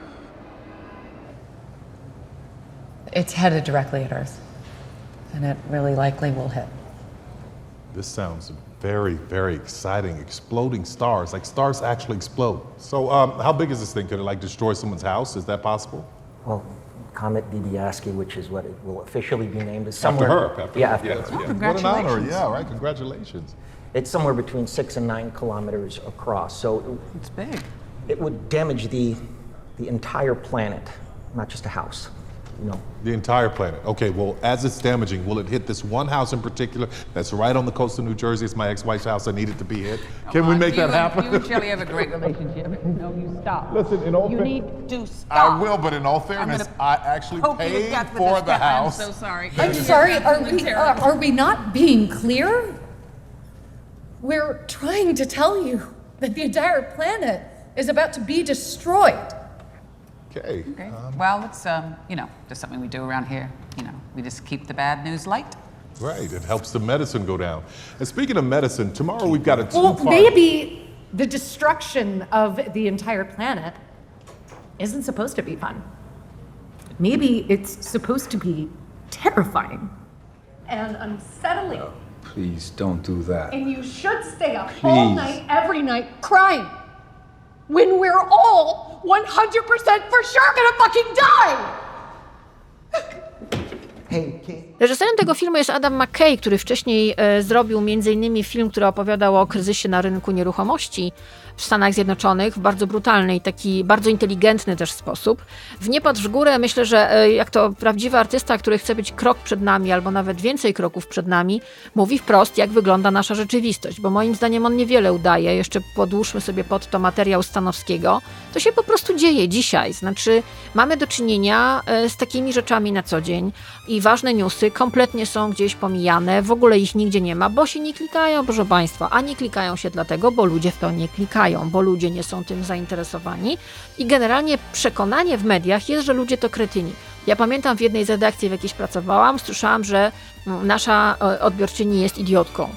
[SPEAKER 15] It's headed directly at Earth, and it really likely will hit.
[SPEAKER 16] This sounds very, very exciting. Exploding stars, like stars actually explode. So, um, how big is this thing? Could it like destroy someone's house? Is that possible?
[SPEAKER 10] Well, Comet Dibiaski, which is what it will officially be named, is
[SPEAKER 16] After
[SPEAKER 10] somewhere.
[SPEAKER 16] her. After
[SPEAKER 10] yeah,
[SPEAKER 16] her.
[SPEAKER 10] after
[SPEAKER 16] Yes,
[SPEAKER 10] her.
[SPEAKER 16] yes. What an honor. Yeah, right. Congratulations.
[SPEAKER 10] It's somewhere between six and nine kilometers across. So
[SPEAKER 15] It's big.
[SPEAKER 10] it would damage the the entire planet, not just a house. You know,
[SPEAKER 16] The entire planet. Okay, well, as it's damaging, will it hit this one house in particular that's right on the coast of New Jersey? It's my ex wife's house. I need it to be hit. Can we make that happen?
[SPEAKER 15] You and Shelly have a great relationship. No, you stop.
[SPEAKER 16] Listen, in all
[SPEAKER 15] You
[SPEAKER 16] fa-
[SPEAKER 15] need to stop.
[SPEAKER 16] I will, but in all fairness, I actually
[SPEAKER 15] poke you to
[SPEAKER 16] paid for
[SPEAKER 15] this
[SPEAKER 16] the
[SPEAKER 15] house. I'm so sorry.
[SPEAKER 17] I'm sorry, are we, uh, are we not being clear? We're trying to tell you that the entire planet is about to be destroyed.
[SPEAKER 16] Okay.
[SPEAKER 15] Okay. Well, it's um, you know, just something we do around here. You know, we just keep the bad news light.
[SPEAKER 16] Right, it helps the medicine go down. And speaking of medicine, tomorrow we've got a two-part-
[SPEAKER 17] maybe the destruction of the entire planet isn't supposed to be fun. Maybe it's supposed to be terrifying and unsettling.
[SPEAKER 14] Please don't do that.
[SPEAKER 17] And you should stay up all
[SPEAKER 14] Please.
[SPEAKER 17] night, every night, crying. When we're all 100% for sure gonna fucking die!
[SPEAKER 1] Reżyserem tego filmu jest Adam McKay, który wcześniej e, zrobił m.in. film, który opowiadał o kryzysie na rynku nieruchomości w Stanach Zjednoczonych w bardzo brutalny i taki bardzo inteligentny też sposób. W Nie patrz w górę myślę, że e, jak to prawdziwy artysta, który chce być krok przed nami albo nawet więcej kroków przed nami, mówi wprost, jak wygląda nasza rzeczywistość, bo moim zdaniem on niewiele udaje. Jeszcze podłóżmy sobie pod to materiał Stanowskiego. To się po prostu dzieje dzisiaj. Znaczy, mamy do czynienia e, z takimi rzeczami na co dzień i ważne newsy kompletnie są gdzieś pomijane, w ogóle ich nigdzie nie ma, bo się nie klikają, proszę Państwa, a nie klikają się dlatego, bo ludzie w to nie klikają, bo ludzie nie są tym zainteresowani i generalnie przekonanie w mediach jest, że ludzie to kretyni. Ja pamiętam w jednej z redakcji, w jakiejś pracowałam, słyszałam, że mm, nasza e, odbiorczyni jest idiotką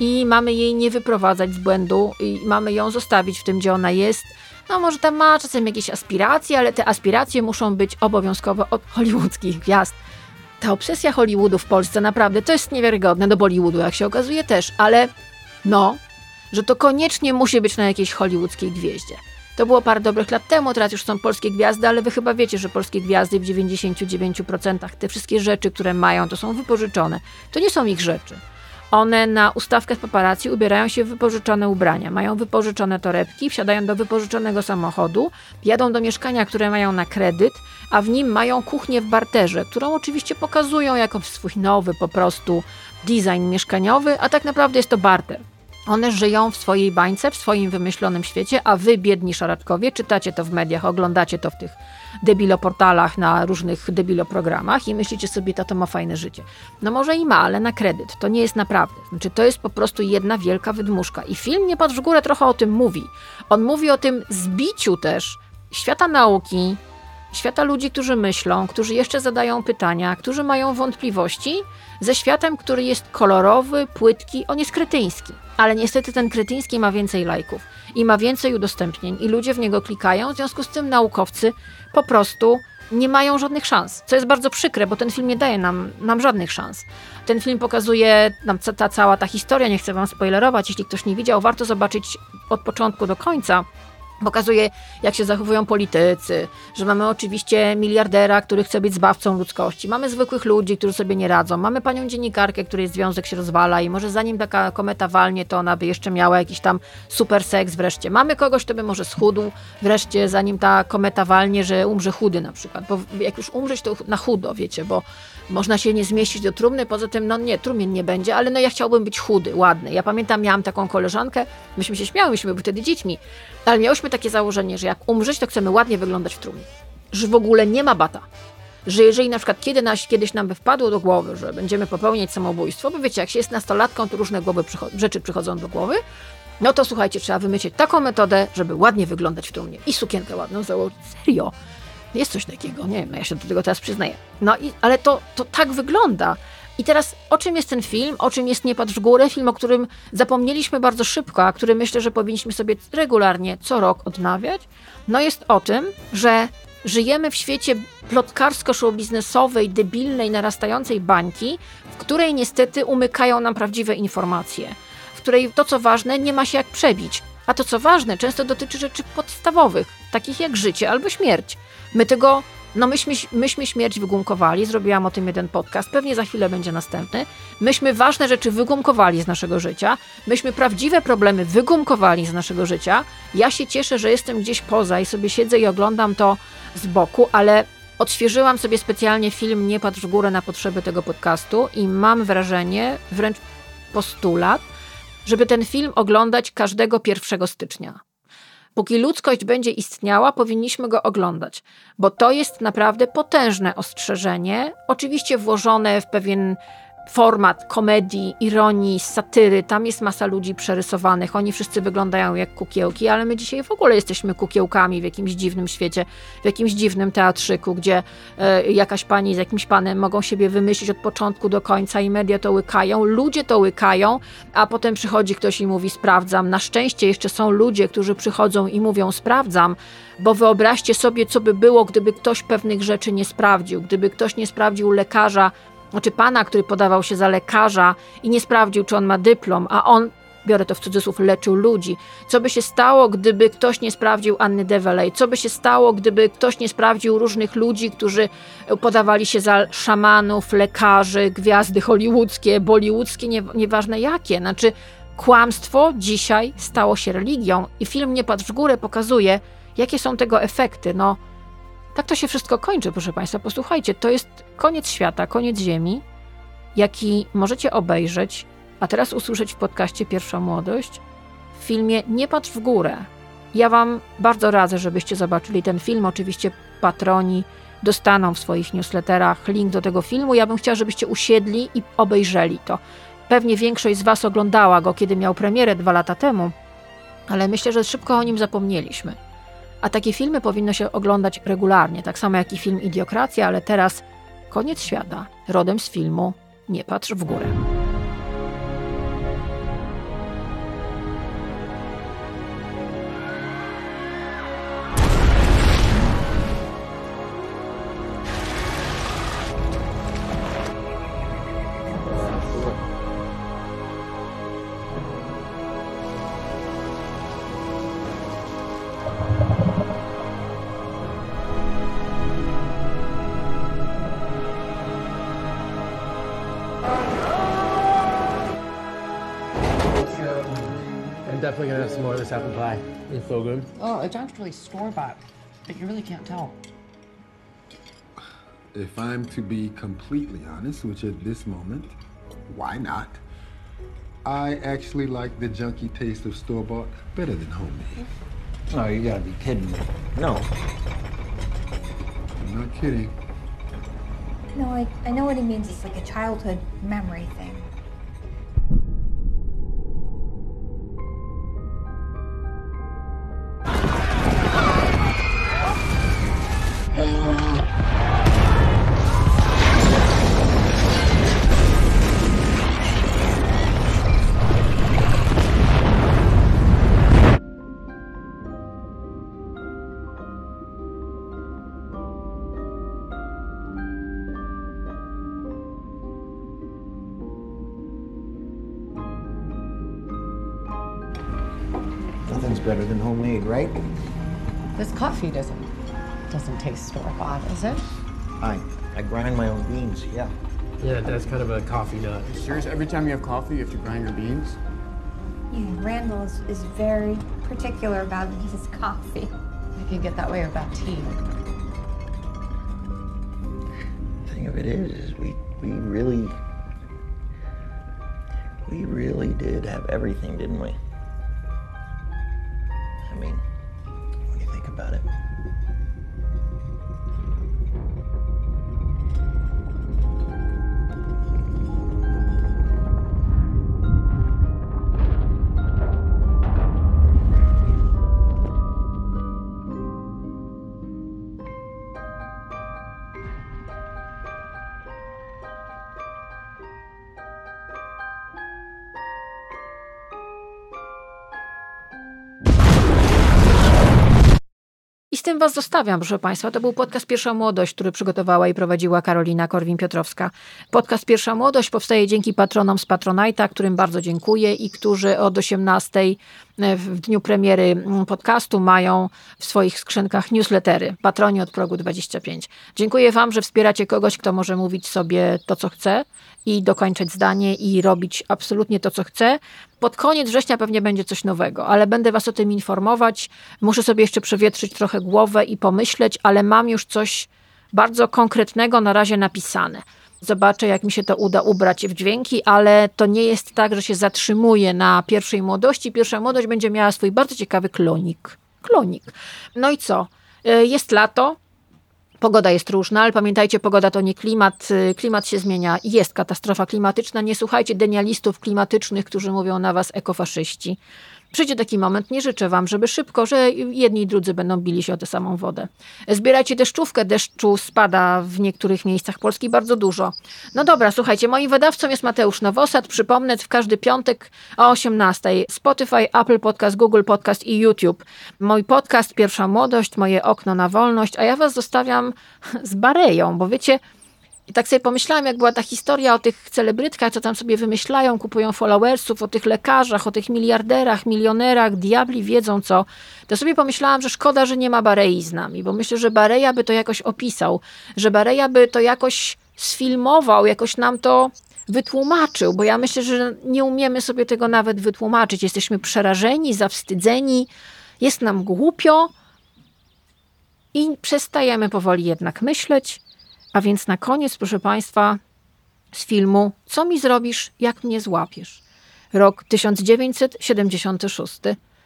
[SPEAKER 1] i mamy jej nie wyprowadzać z błędu i mamy ją zostawić w tym, gdzie ona jest. No może tam ma czasem jakieś aspiracje, ale te aspiracje muszą być obowiązkowo od hollywoodzkich gwiazd. Ta obsesja Hollywoodu w Polsce naprawdę to jest niewiarygodne, do Bollywoodu jak się okazuje też, ale no, że to koniecznie musi być na jakiejś hollywoodzkiej gwieździe. To było parę dobrych lat temu, teraz już są polskie gwiazdy, ale wy chyba wiecie, że polskie gwiazdy w 99% te wszystkie rzeczy, które mają, to są wypożyczone. To nie są ich rzeczy. One na ustawkach paparazzi ubierają się w wypożyczone ubrania, mają wypożyczone torebki, wsiadają do wypożyczonego samochodu, jadą do mieszkania, które mają na kredyt, a w nim mają kuchnię w barterze, którą oczywiście pokazują jako swój nowy po prostu design mieszkaniowy, a tak naprawdę jest to barter. One żyją w swojej bańce, w swoim wymyślonym świecie, a wy, biedni szaraczkowie, czytacie to w mediach, oglądacie to w tych debiloportalach, na różnych debiloprogramach i myślicie sobie, to ma fajne życie. No może i ma, ale na kredyt. To nie jest naprawdę. Znaczy, to jest po prostu jedna wielka wydmuszka. I film Nie patrz w górę trochę o tym mówi. On mówi o tym zbiciu też świata nauki, świata ludzi, którzy myślą, którzy jeszcze zadają pytania, którzy mają wątpliwości, ze światem, który jest kolorowy, płytki, on jest kretyński. Ale niestety ten kretyński ma więcej lajków i ma więcej udostępnień i ludzie w niego klikają, w związku z tym naukowcy po prostu nie mają żadnych szans. Co jest bardzo przykre, bo ten film nie daje nam, nam żadnych szans. Ten film pokazuje nam ta cała ta historia, nie chcę wam spoilerować, jeśli ktoś nie widział, warto zobaczyć od początku do końca Pokazuje, jak się zachowują politycy, że mamy oczywiście miliardera, który chce być zbawcą ludzkości. Mamy zwykłych ludzi, którzy sobie nie radzą. Mamy panią dziennikarkę, której związek się rozwala i może zanim taka kometa walnie, to ona by jeszcze miała jakiś tam super seks wreszcie. Mamy kogoś, kto by może schudł wreszcie, zanim ta kometa walnie, że umrze chudy na przykład. Bo jak już umrzeć, to na chudo, wiecie, bo można się nie zmieścić do trumny, poza tym, no nie, trumien nie będzie, ale no ja chciałbym być chudy, ładny. Ja pamiętam, miałam taką koleżankę, myśmy się śmiały, myśmy byli wtedy dziećmi, ale miałyśmy takie założenie, że jak umrzeć, to chcemy ładnie wyglądać w trumnie. Że w ogóle nie ma bata. Że jeżeli na przykład kiedy nas, kiedyś nam by wpadło do głowy, że będziemy popełniać samobójstwo, bo wiecie, jak się jest nastolatką, to różne głowy przycho- rzeczy przychodzą do głowy, no to słuchajcie, trzeba wymyślić taką metodę, żeby ładnie wyglądać w trumnie. I sukienkę ładną założyć. Serio. Jest coś takiego, nie wiem, no ja się do tego teraz przyznaję. No i, ale to, to tak wygląda. I teraz o czym jest ten film? O czym jest Nie patrz w górę? Film, o którym zapomnieliśmy bardzo szybko, a który myślę, że powinniśmy sobie regularnie co rok odnawiać. No jest o tym, że żyjemy w świecie plotkarsko-show-biznesowej, debilnej, narastającej bańki, w której niestety umykają nam prawdziwe informacje. W której to, co ważne, nie ma się jak przebić. A to, co ważne, często dotyczy rzeczy podstawowych, takich jak życie albo śmierć. My tego, no myśmy, myśmy śmierć wygumkowali, zrobiłam o tym jeden podcast, pewnie za chwilę będzie następny. Myśmy ważne rzeczy wygumkowali z naszego życia, myśmy prawdziwe problemy wygumkowali z naszego życia. Ja się cieszę, że jestem gdzieś poza i sobie siedzę i oglądam to z boku, ale odświeżyłam sobie specjalnie film Nie patrz w górę na potrzeby tego podcastu i mam wrażenie, wręcz postulat, żeby ten film oglądać każdego 1 stycznia. Póki ludzkość będzie istniała, powinniśmy go oglądać, bo to jest naprawdę potężne ostrzeżenie, oczywiście włożone w pewien format komedii, ironii, satyry. Tam jest masa ludzi przerysowanych. Oni wszyscy wyglądają jak kukiełki, ale my dzisiaj w ogóle jesteśmy kukiełkami w jakimś dziwnym świecie, w jakimś dziwnym teatrzyku, gdzie e, jakaś pani z jakimś panem mogą siebie wymyślić od początku do końca i media to łykają, ludzie to łykają, a potem przychodzi ktoś i mówi sprawdzam. Na szczęście jeszcze są ludzie, którzy przychodzą i mówią sprawdzam, bo wyobraźcie sobie, co by było, gdyby ktoś pewnych rzeczy nie sprawdził, gdyby ktoś nie sprawdził lekarza, znaczy pana, który podawał się za lekarza i nie sprawdził, czy on ma dyplom, a on, biorę to w cudzysłów, leczył ludzi. Co by się stało, gdyby ktoś nie sprawdził Anny Develey? Co by się stało, gdyby ktoś nie sprawdził różnych ludzi, którzy podawali się za szamanów, lekarzy, gwiazdy hollywoodzkie, bollywoodzkie, nie, nieważne jakie. Znaczy, kłamstwo dzisiaj stało się religią i film Nie patrz w górę pokazuje, jakie są tego efekty. No, tak to się wszystko kończy, proszę Państwa. Posłuchajcie, to jest koniec świata, koniec Ziemi, jaki możecie obejrzeć, a teraz usłyszeć w podcaście Pierwsza Młodość, w filmie Nie patrz w górę. Ja Wam bardzo radzę, żebyście zobaczyli ten film. Oczywiście patroni dostaną w swoich newsletterach link do tego filmu. Ja bym chciała, żebyście usiedli i obejrzeli to. Pewnie większość z Was oglądała go, kiedy miał premierę dwa lata temu, ale myślę, że szybko o nim zapomnieliśmy. A takie filmy powinno się oglądać regularnie, tak samo jak i film Idiokracja, ale teraz koniec świata, rodem z filmu Nie patrz w górę.
[SPEAKER 18] So good.
[SPEAKER 9] Oh, it's actually store bought, but you really can't tell.
[SPEAKER 14] If I'm to be completely honest, which at this moment, why not? I actually like the junky taste of store bought better than homemade.
[SPEAKER 10] Oh, you gotta be kidding me. No.
[SPEAKER 14] I'm not kidding.
[SPEAKER 19] No, I, I know what he means. It's like a childhood memory thing.
[SPEAKER 9] Coffee
[SPEAKER 18] nut. Serious? Every time you have coffee, you have to grind your beans?
[SPEAKER 19] Yeah, Randall is, is very particular about his coffee.
[SPEAKER 9] I can get that way without tea.
[SPEAKER 10] The thing of it is, is we we really we really did have everything, didn't we? I mean, when you think about it.
[SPEAKER 1] Was zostawiam, proszę Państwa. To był podcast Pierwsza Młodość, który przygotowała i prowadziła Karolina Korwin-Piotrowska. Podcast Pierwsza Młodość powstaje dzięki patronom z Patronite'a, którym bardzo dziękuję i którzy od 18 w dniu premiery mm, podcastu mają w swoich skrzynkach newslettery. Patroni od progu 25. Dziękuję Wam, że wspieracie kogoś, kto może mówić sobie to, co chce i dokończyć zdanie i robić absolutnie to, co chce. Pod koniec września pewnie będzie coś nowego, ale będę Was o tym informować. Muszę sobie jeszcze przewietrzyć trochę głowę i pomyśleć, ale mam już coś bardzo konkretnego na razie napisane. Zobaczę, jak mi się to uda ubrać w dźwięki, ale to nie jest tak, że się zatrzymuje na pierwszej młodości. Pierwsza młodość będzie miała swój bardzo ciekawy klonik. Klonik. No i co? Y, Jest lato, Pogoda jest różna, ale pamiętajcie, pogoda to nie klimat. y, Klimat się zmienia. Jest katastrofa klimatyczna. Nie słuchajcie denialistów klimatycznych, którzy mówią na was ekofaszyści. Przyjdzie taki moment, nie życzę wam, żeby szybko, że jedni i drudzy będą bili się o tę samą wodę. Zbierajcie deszczówkę, deszczu spada w niektórych miejscach Polski bardzo dużo. No dobra, słuchajcie, moim wydawcą jest Mateusz Nowosad. Przypomnę, w każdy piątek o 18. Spotify, Apple Podcast, Google Podcast i YouTube. Mój podcast Pierwsza Młodość, moje okno na wolność, a ja was zostawiam z Bareją, bo wiecie, i tak sobie pomyślałam, jak była ta historia o tych celebrytkach, co tam sobie wymyślają, kupują followersów, o tych lekarzach, o tych miliarderach, milionerach, diabli wiedzą co. To sobie pomyślałam, że szkoda, że nie ma Barei z nami, bo myślę, że Bareja by to jakoś opisał, że Bareja by to jakoś sfilmował, jakoś nam to wytłumaczył, bo ja myślę, że nie umiemy sobie tego nawet wytłumaczyć. Jesteśmy przerażeni, zawstydzeni, jest nam głupio i przestajemy powoli jednak myśleć. A więc na koniec, proszę Państwa, z filmu Co mi zrobisz, jak mnie złapiesz? Rok 1976.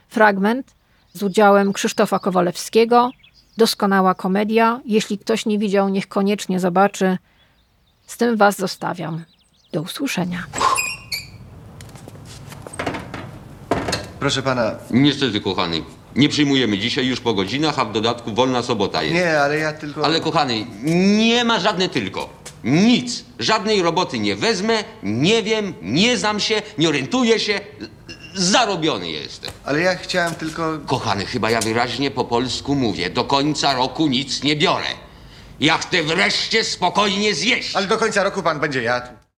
[SPEAKER 1] Fragment z udziałem Krzysztofa Kowalewskiego Doskonała komedia. Jeśli ktoś nie widział, niech koniecznie zobaczy. Z tym Was zostawiam. Do usłyszenia.
[SPEAKER 20] Proszę pana.
[SPEAKER 21] Niestety, kochany. Nie przyjmujemy dzisiaj już po godzinach, a w dodatku wolna sobota jest.
[SPEAKER 20] Nie, ale ja tylko.
[SPEAKER 21] Ale kochany, nie ma żadne tylko. Nic. Żadnej roboty nie wezmę, nie wiem, nie znam się, nie orientuję się. Zarobiony jestem.
[SPEAKER 20] Ale ja chciałem tylko.
[SPEAKER 21] Kochany, chyba ja wyraźnie po polsku mówię. Do końca roku nic nie biorę. Ja chcę wreszcie spokojnie zjeść.
[SPEAKER 20] Ale do końca roku pan będzie jadł.